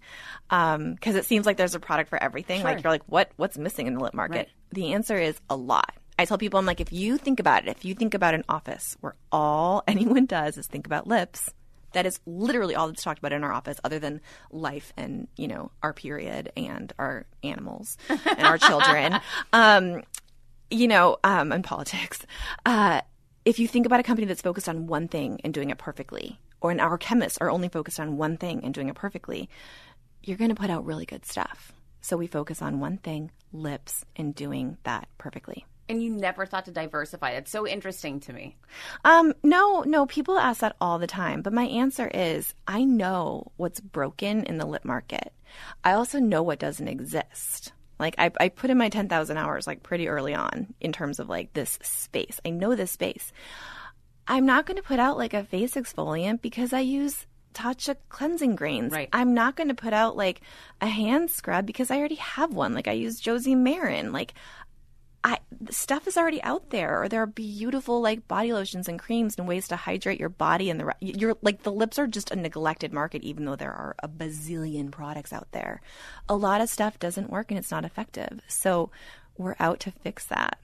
Because it seems like there's a product for everything. Like you're like what what's missing in the lip market? The answer is a lot. I tell people, I'm like, if you think about it, if you think about an office where all (laughs) anyone does is think about lips, that is literally all that's talked about in our office, other than life and you know our period and our animals (laughs) and our children. Um, you know, um, and politics. Uh, if you think about a company that's focused on one thing and doing it perfectly, or in our chemists are only focused on one thing and doing it perfectly, you're going to put out really good stuff. So we focus on one thing, lips, and doing that perfectly.
And you never thought to diversify. It's so interesting to me.
Um, no, no, people ask that all the time, but my answer is I know what's broken in the lip market. I also know what doesn't exist. Like I, I put in my 10,000 hours like pretty early on in terms of like this space. I know this space. I'm not going to put out like a face exfoliant because I use Tatcha cleansing grains.
Right.
I'm not going to put out like a hand scrub because I already have one. Like I use Josie Maran. Like I stuff is already out there, or there are beautiful like body lotions and creams and ways to hydrate your body. And the you're like the lips are just a neglected market, even though there are a bazillion products out there. A lot of stuff doesn't work and it's not effective. So we're out to fix that.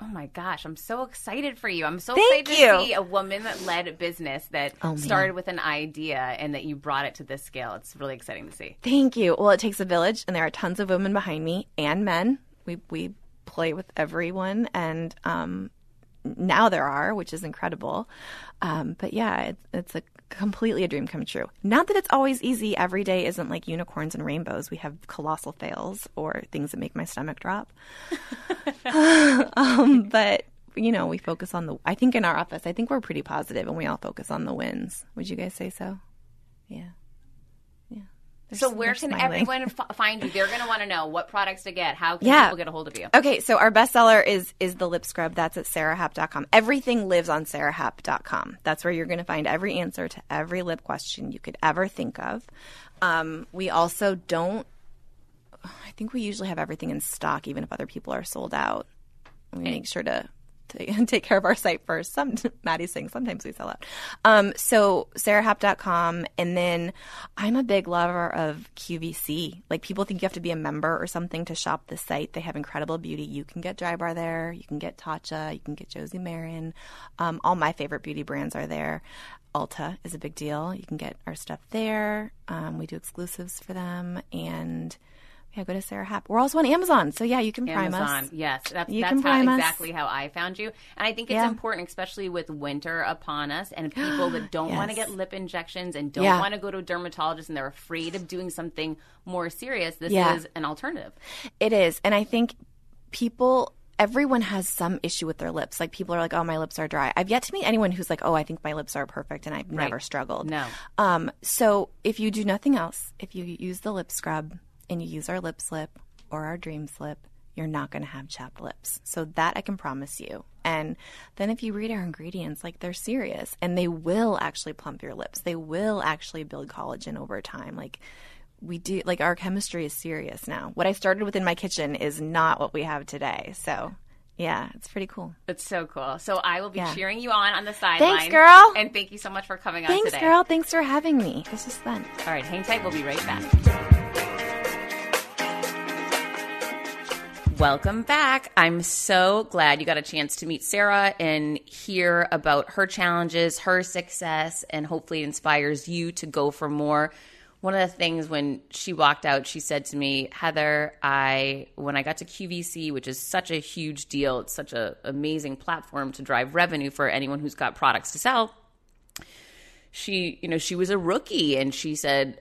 Oh my gosh, I'm so excited for you. I'm so
Thank
excited
you.
to see a woman that led a business that
Oh,
started with an idea and that you brought it to this scale. It's really exciting to see.
Thank you. Well, it takes a village, and there are tons of women behind me and men. We we play with everyone, and um, now there are, which is incredible. Um, but yeah, it's, it's a completely a dream come true. Not that it's always easy. Every day isn't like unicorns and rainbows. We have colossal fails or things that make my stomach drop. (laughs) um, but you know, we focus on the. I think in our office, I think we're pretty positive, and we all focus on the wins. Would you guys say so? Yeah. They're
So where can
smiling.
everyone f- find you? They're going to want to know what products to get. How can
Yeah.
people get a hold of you?
Okay, so our bestseller is is the lip scrub. That's at sarahapp.com. Everything lives on sarahapp.com. That's where you're going to find every answer to every lip question you could ever think of. Um, we also don't. I think we usually have everything in stock, even if other people are sold out. We make sure to. To (laughs) take care of our site first. Some (laughs) Maddie's saying sometimes we sell out. Um, so sarahapp.com and then I'm a big lover of QVC. Like people think you have to be a member or something to shop the site. They have incredible beauty. You can get Dry Bar there. You can get Tatcha. You can get Josie Maran. Um, all my favorite beauty brands are there. Ulta is a big deal. You can get our stuff there. Um, we do exclusives for them and yeah, go to Sarah Happ. We're also on Amazon, so yeah, you can prime
Amazon.
us.
Yes, that's,
You
that's
can
how, exactly how I found you. And I think it's
Yeah.
important, especially with winter upon us and people that (gasps) don't want to get lip injections and don't
Yeah.
want to go to a dermatologist and they're afraid of doing something more serious. This
Yeah.
is an alternative.
It is. And I think people everyone has some issue with their lips. Like people are like, "Oh, my lips are dry." I've yet to meet anyone who's like, "Oh, I think my lips are perfect," and I've never struggled.
No.
Um, so if you do nothing else, if you use the lip scrub and you use our lip slip or our dream slip, you're not going to have chapped lips. So that I can promise you. And then if you read our ingredients, like they're serious and they will actually plump your lips. They will actually build collagen over time. Like we do like our chemistry is serious now. What I started with in my kitchen is not what we have today. So yeah, it's pretty cool.
It's so cool. So I will be
Yeah.
cheering you on on the sideline.
Thanks, girl.
And thank you so much for coming on
Thanks,
today.
girl. Thanks for having me. This is fun.
All right, hang tight. We'll be right back. Welcome back. I'm so glad you got a chance to meet Sarah and hear about her challenges, her success, and hopefully inspires you to go for more. One of the things when she walked out, she said to me, Heather, I when I got to QVC, which is such a huge deal, it's such an amazing platform to drive revenue for anyone who's got products to sell she you know she was a rookie and she said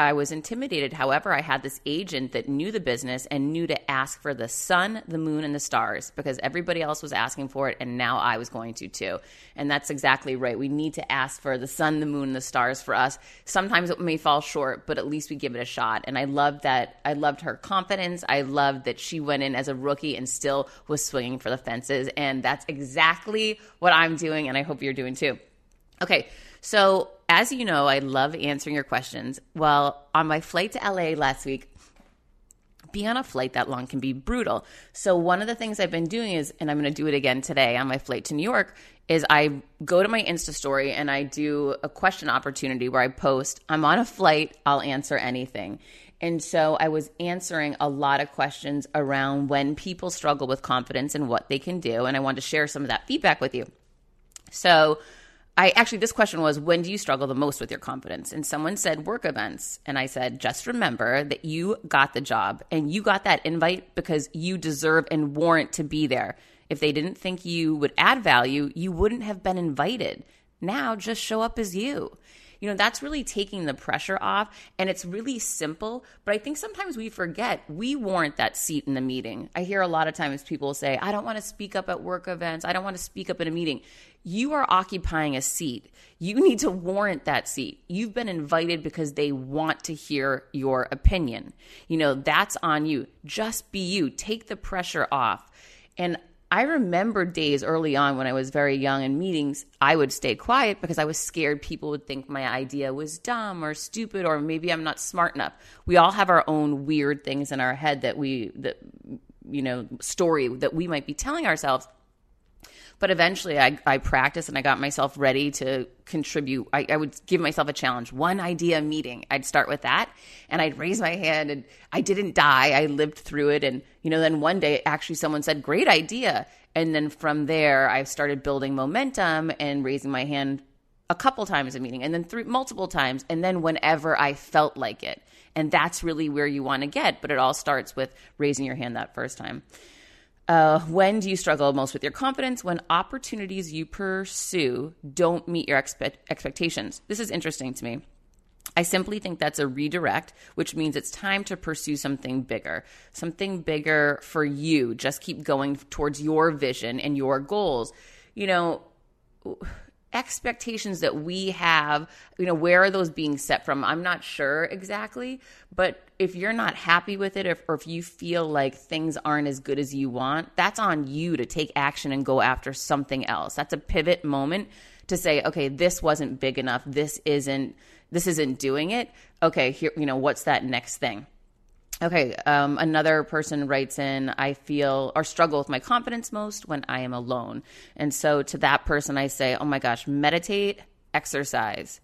i was intimidated. However i had this agent that knew the business and knew to ask for the sun the moon and the stars because everybody else was asking for it and now i was going to too. And that's exactly right. We need to ask for the sun the moon and the stars for us. Sometimes it may fall short but at least we give it a shot. And i loved that. I loved her confidence. I loved that she went in as a rookie and still was swinging for the fences. And that's exactly what i'm doing and i hope you're doing too. Okay, so as you know, I love answering your questions. Well, on my flight to LA last week, being on a flight that long can be brutal. So one of the things I've been doing is, and I'm going to do it again today on my flight to New York, is I go to my Insta story and I do a question opportunity where I post, I'm on a flight, I'll answer anything. And so I was answering a lot of questions around when people struggle with confidence and what they can do. And I wanted to share some of that feedback with you. So I actually, this question was, when do you struggle the most with your confidence? And someone said work events. And I said, just remember that you got the job and you got that invite because you deserve and warrant to be there. If they didn't think you would add value, you wouldn't have been invited. Now just show up as you. You know, that's really taking the pressure off and it's really simple. But I think sometimes we forget we warrant that seat in the meeting. I hear a lot of times people say, I don't want to speak up at work events. I don't want to speak up in a meeting. You are occupying a seat. You need to warrant that seat. You've been invited because they want to hear your opinion. You know, that's on you. Just be you. Take the pressure off. And I remember days early on when I was very young in meetings, I would stay quiet because I was scared people would think my idea was dumb or stupid or maybe I'm not smart enough. We all have our own weird things in our head that we that you know, story that we might be telling ourselves. But eventually I, I practiced and I got myself ready to contribute. I, I would give myself a challenge, one idea meeting. I'd start with that and I'd raise my hand and I didn't die. I lived through it. And, you know, then one day actually someone said, great idea. And then from there, I started building momentum and raising my hand a couple times a meeting and then three multiple times and then whenever I felt like it. And that's really where you want to get, but it all starts with raising your hand that first time. Uh, when do you struggle most with your confidence? When opportunities you pursue don't meet your expe- expectations. This is interesting to me. I simply think that's a redirect, which means it's time to pursue something bigger, something bigger for you. Just keep going towards your vision and your goals. You know, expectations that we have, you know, where are those being set from? I'm not sure exactly, but if you're not happy with it, if, or if you feel like things aren't as good as you want, that's on you to take action and go after something else. That's a pivot moment to say, okay, this wasn't big enough. This isn't, this isn't doing it. Okay, here, you know, what's that next thing? Okay, um, another person writes in, I feel or struggle with my confidence most when I am alone. And so to that person, I say, oh my gosh, meditate, exercise.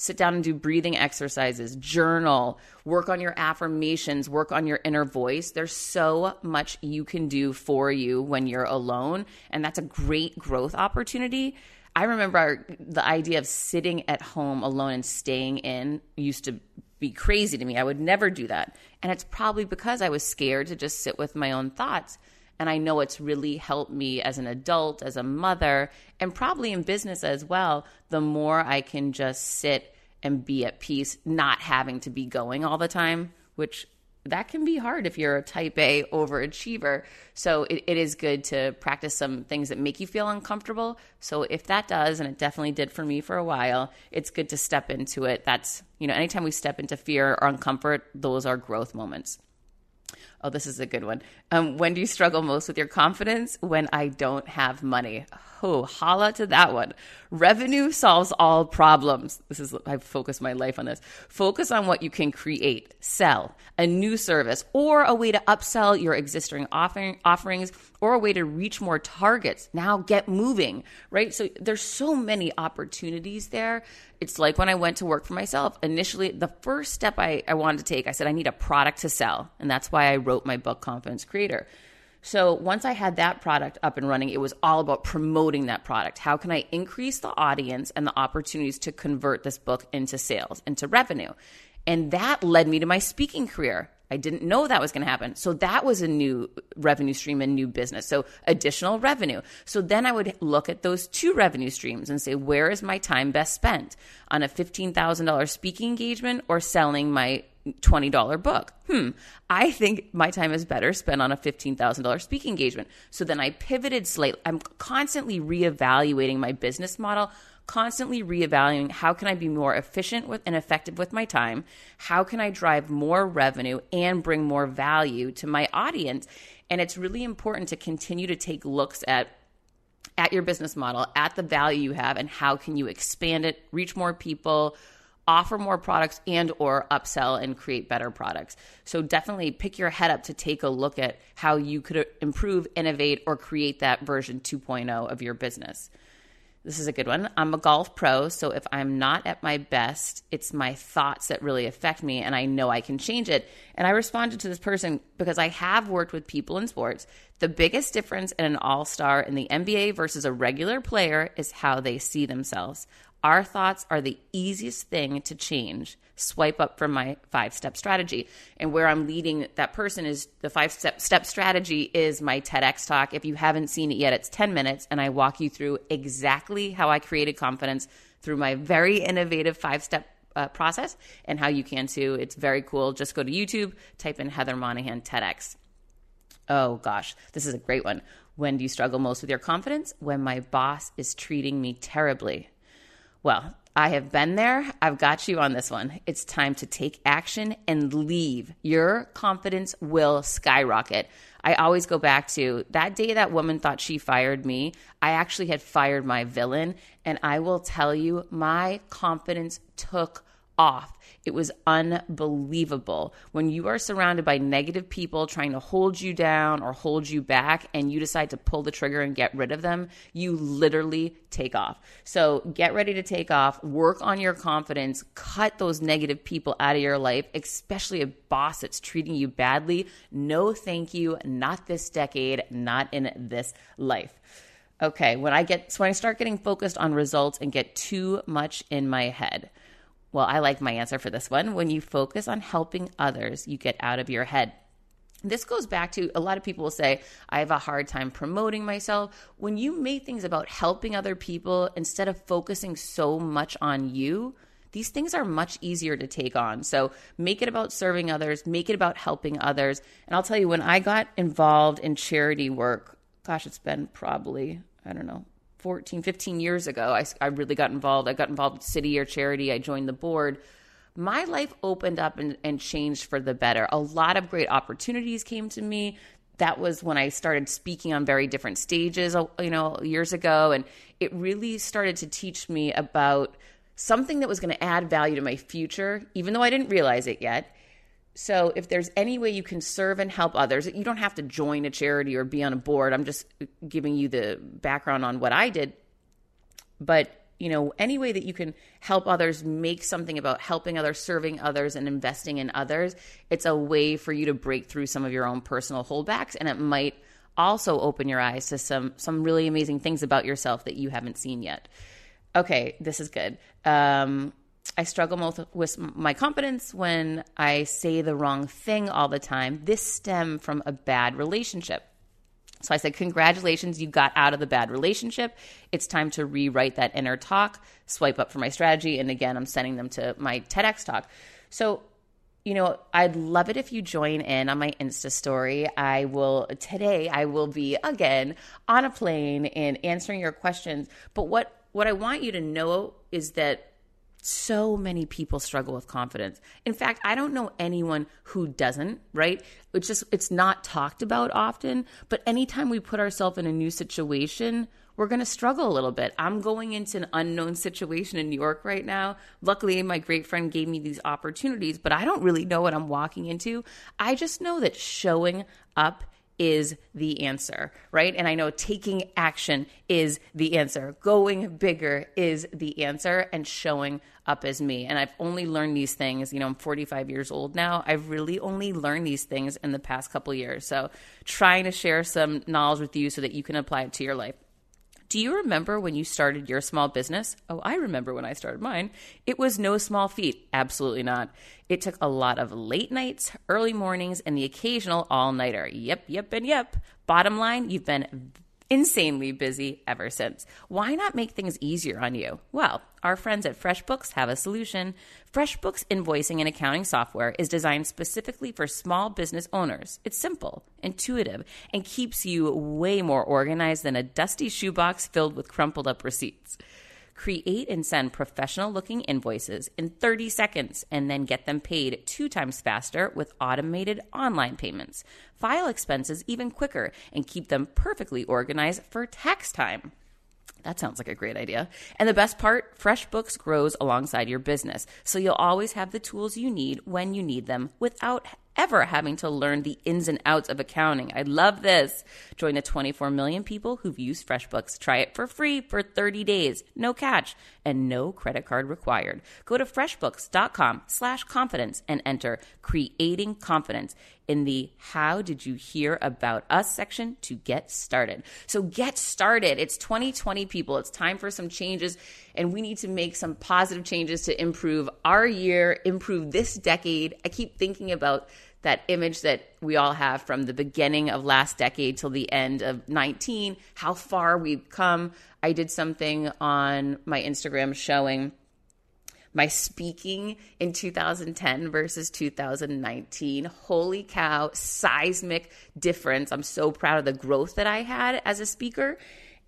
Sit down and do breathing exercises, journal, work on your affirmations, work on your inner voice. There's so much you can do for you when you're alone. And that's a great growth opportunity. I remember the idea of sitting at home alone and staying in used to be crazy to me. I would never do that. And it's probably because I was scared to just sit with my own thoughts. And I know it's really helped me as an adult, as a mother, and probably in business as well. The more I can just sit and be at peace, not having to be going all the time, which that can be hard if you're a type A overachiever. So it, it is good to practice some things that make you feel uncomfortable. So if that does, and it definitely did for me for a while, it's good to step into it. That's, you know, anytime we step into fear or uncomfort, those are growth moments. Oh, this is a good one. Um, when do you struggle most with your confidence? When I don't have money. Oh, holla to that one. Revenue solves all problems. This is, I've focused my life on this. Focus on what you can create, sell, a new service, or a way to upsell your existing offering, offerings, or a way to reach more targets. Now get moving, right? So there's so many opportunities there. It's like when I went to work for myself. Initially, the first step I, I wanted to take, I said, I need a product to sell. And that's why I wrote my book, Confidence Creator. So once I had that product up and running, it was all about promoting that product. How can I increase the audience and the opportunities to convert this book into sales, into revenue? And that led me to my speaking career. I didn't know that was going to happen. So that was a new revenue stream and new business. So additional revenue. So then I would look at those two revenue streams and say, where is my time best spent? On a $15,000 speaking engagement or selling my $20 book. Hmm, I think my time is better spent on a $15,000 speaking engagement. So then I pivoted slightly. I'm constantly reevaluating my business model, constantly reevaluating how can I be more efficient with and effective with my time? How can I drive more revenue and bring more value to my audience? And it's really important to continue to take looks at at your business model, at the value you have and how can you expand it, reach more people, offer more products and or upsell and create better products. So definitely pick your head up to take a look at how you could improve, innovate or create that version 2.0 of your business. This is a good one. I'm a golf pro, so if I'm not at my best, it's my thoughts that really affect me, and I know I can change it. And I responded to this person because I have worked with people in sports. The biggest difference in an all star in the NBA versus a regular player is how they see themselves. Our thoughts are the easiest thing to change. Swipe up from my five step strategy. And where I'm leading that person is the five step step strategy is my TEDx talk. If you haven't seen it yet, it's 10 minutes and I walk you through exactly how I created confidence through my very innovative five step uh, process and how you can too. It's very cool. Just go to YouTube, type in Heather Monahan TEDx. Oh gosh, this is a great one. When do you struggle most with your confidence? When my boss is treating me terribly. Well, I have been there. I've got you on this one. It's time to take action and leave. Your confidence will skyrocket. I always go back to that day that woman thought she fired me. I actually had fired my villain. And I will tell you, my confidence took off. It was unbelievable. When you are surrounded by negative people trying to hold you down or hold you back, and you decide to pull the trigger and get rid of them, you literally take off. So get ready to take off, work on your confidence, cut those negative people out of your life, especially a boss that's treating you badly. No, thank you. Not this decade, not in this life. Okay, when I get so when I start getting focused on results and get too much in my head, well, I like my answer for this one. When you focus on helping others, you get out of your head. This goes back to a lot of people will say, I have a hard time promoting myself. When you make things about helping other people instead of focusing so much on you, these things are much easier to take on. So make it about serving others, make it about helping others. And I'll tell you, when I got involved in charity work, gosh, it's been probably, I don't know, 14, 15 years ago, I, I really got involved. I got involved with city or charity. I joined the board. My life opened up and, and changed for the better. A lot of great opportunities came to me. That was when I started speaking on very different stages, uh, you know, years ago. And it really started to teach me about something that was going to add value to my future, even though I didn't realize it yet so, if there's any way you can serve and help others, you don't have to join a charity or be on a board. I'm just giving you the background on what I did. But, you know, any way that you can help others, make something about helping others, serving others, and investing in others, it's a way for you to break through some of your own personal holdbacks. And it might also open your eyes to some some really amazing things about yourself that you haven't seen yet. Okay, this is good. Um, I struggle most with my confidence when I say the wrong thing all the time. This stemmed from a bad relationship. So I said, Congratulations, you got out of the bad relationship. It's time to rewrite that inner talk, swipe up for my strategy. And again, I'm sending them to my TEDx talk. So you know, I'd love it if you join in on my Insta story. I will today I will be again on a plane and answering your questions. But what what I want you to know is that so many people struggle with confidence. In fact, I don't know anyone who doesn't, right? It's just it's not talked about often, but anytime we put ourselves in a new situation, we're going to struggle a little bit. I'm going into an unknown situation in New York right now. Luckily, my great friend gave me these opportunities, but I don't really know what I'm walking into. I just know that showing up is the answer, right? And I know taking action is the answer. Going bigger is the answer and showing up as me. And I've only learned these things, you know, I'm 45 years old now. I've really only learned these things in the past couple years. So, trying to share some knowledge with you so that you can apply it to your life. Do you remember when you started your small business? Oh, I remember when I started mine. It was no small feat. Absolutely not. It took a lot of late nights, early mornings, and the occasional all nighter. Yep, yep, and yep. Bottom line, you've been insanely busy ever since. Why not make things easier on you? Well, our friends at FreshBooks have a solution. FreshBooks invoicing and accounting software is designed specifically for small business owners. It's simple, intuitive, and keeps you way more organized than a dusty shoebox filled with crumpled up receipts create and send professional looking invoices in 30 seconds and then get them paid two times faster with automated online payments. File expenses even quicker and keep them perfectly organized for tax time. That sounds like a great idea. And the best part FreshBooks grows alongside your business, so you'll always have the tools you need when you need them without ever having to learn the ins and outs of accounting. I love this. Join the 24 million people who've used FreshBooks. Try it for free for 30 days. No catch and no credit card required. Go to freshbooks.com slash confidence and enter creating confidence in the how did you hear about us section to get started. So get started. It's 2020 people. It's time for some changes and we need to make some positive changes to improve our year, improve this decade. I keep thinking about that image that we all have from the beginning of last decade till the end of 19, how far we've come. I did something on my Instagram showing my speaking in 2010 versus 2019. Holy cow, seismic difference. I'm so proud of the growth that I had as a speaker.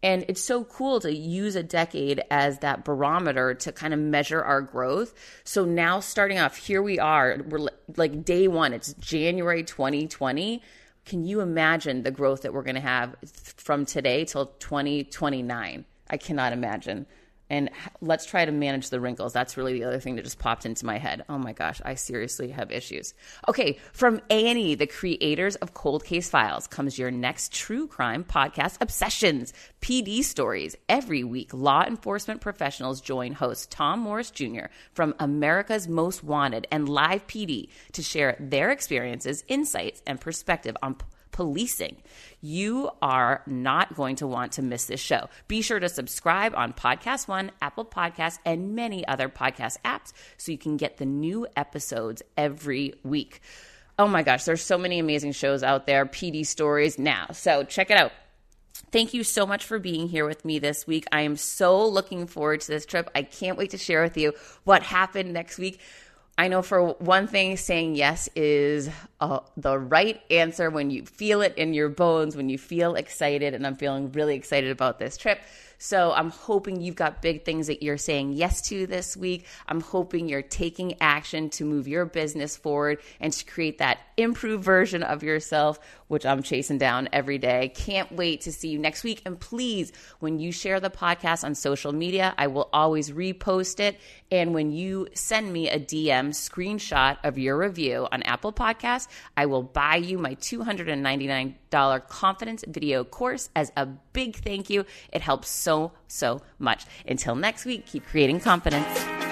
And it's so cool to use a decade as that barometer to kind of measure our growth. So now, starting off, here we are. We're like day one, it's January 2020. Can you imagine the growth that we're going to have from today till 2029? I cannot imagine and let's try to manage the wrinkles. That's really the other thing that just popped into my head. Oh my gosh, I seriously have issues. Okay, from A&E, the creators of Cold Case Files, comes your next true crime podcast, Obsessions, PD stories. Every week, law enforcement professionals join host Tom Morris Jr. from America's Most Wanted and Live PD to share their experiences, insights, and perspective on policing. You are not going to want to miss this show. Be sure to subscribe on Podcast One, Apple Podcasts, and many other podcast apps so you can get the new episodes every week. Oh my gosh, there's so many amazing shows out there, PD stories now. So check it out. Thank you so much for being here with me this week. I am so looking forward to this trip. I can't wait to share with you what happened next week. I know for one thing, saying yes is uh, the right answer when you feel it in your bones, when you feel excited. And I'm feeling really excited about this trip. So I'm hoping you've got big things that you're saying yes to this week. I'm hoping you're taking action to move your business forward and to create that improved version of yourself, which I'm chasing down every day. Can't wait to see you next week. And please, when you share the podcast on social media, I will always repost it. And when you send me a DM screenshot of your review on Apple Podcasts, I will buy you my $299 confidence video course as a big thank you. It helps so, so much. Until next week, keep creating confidence.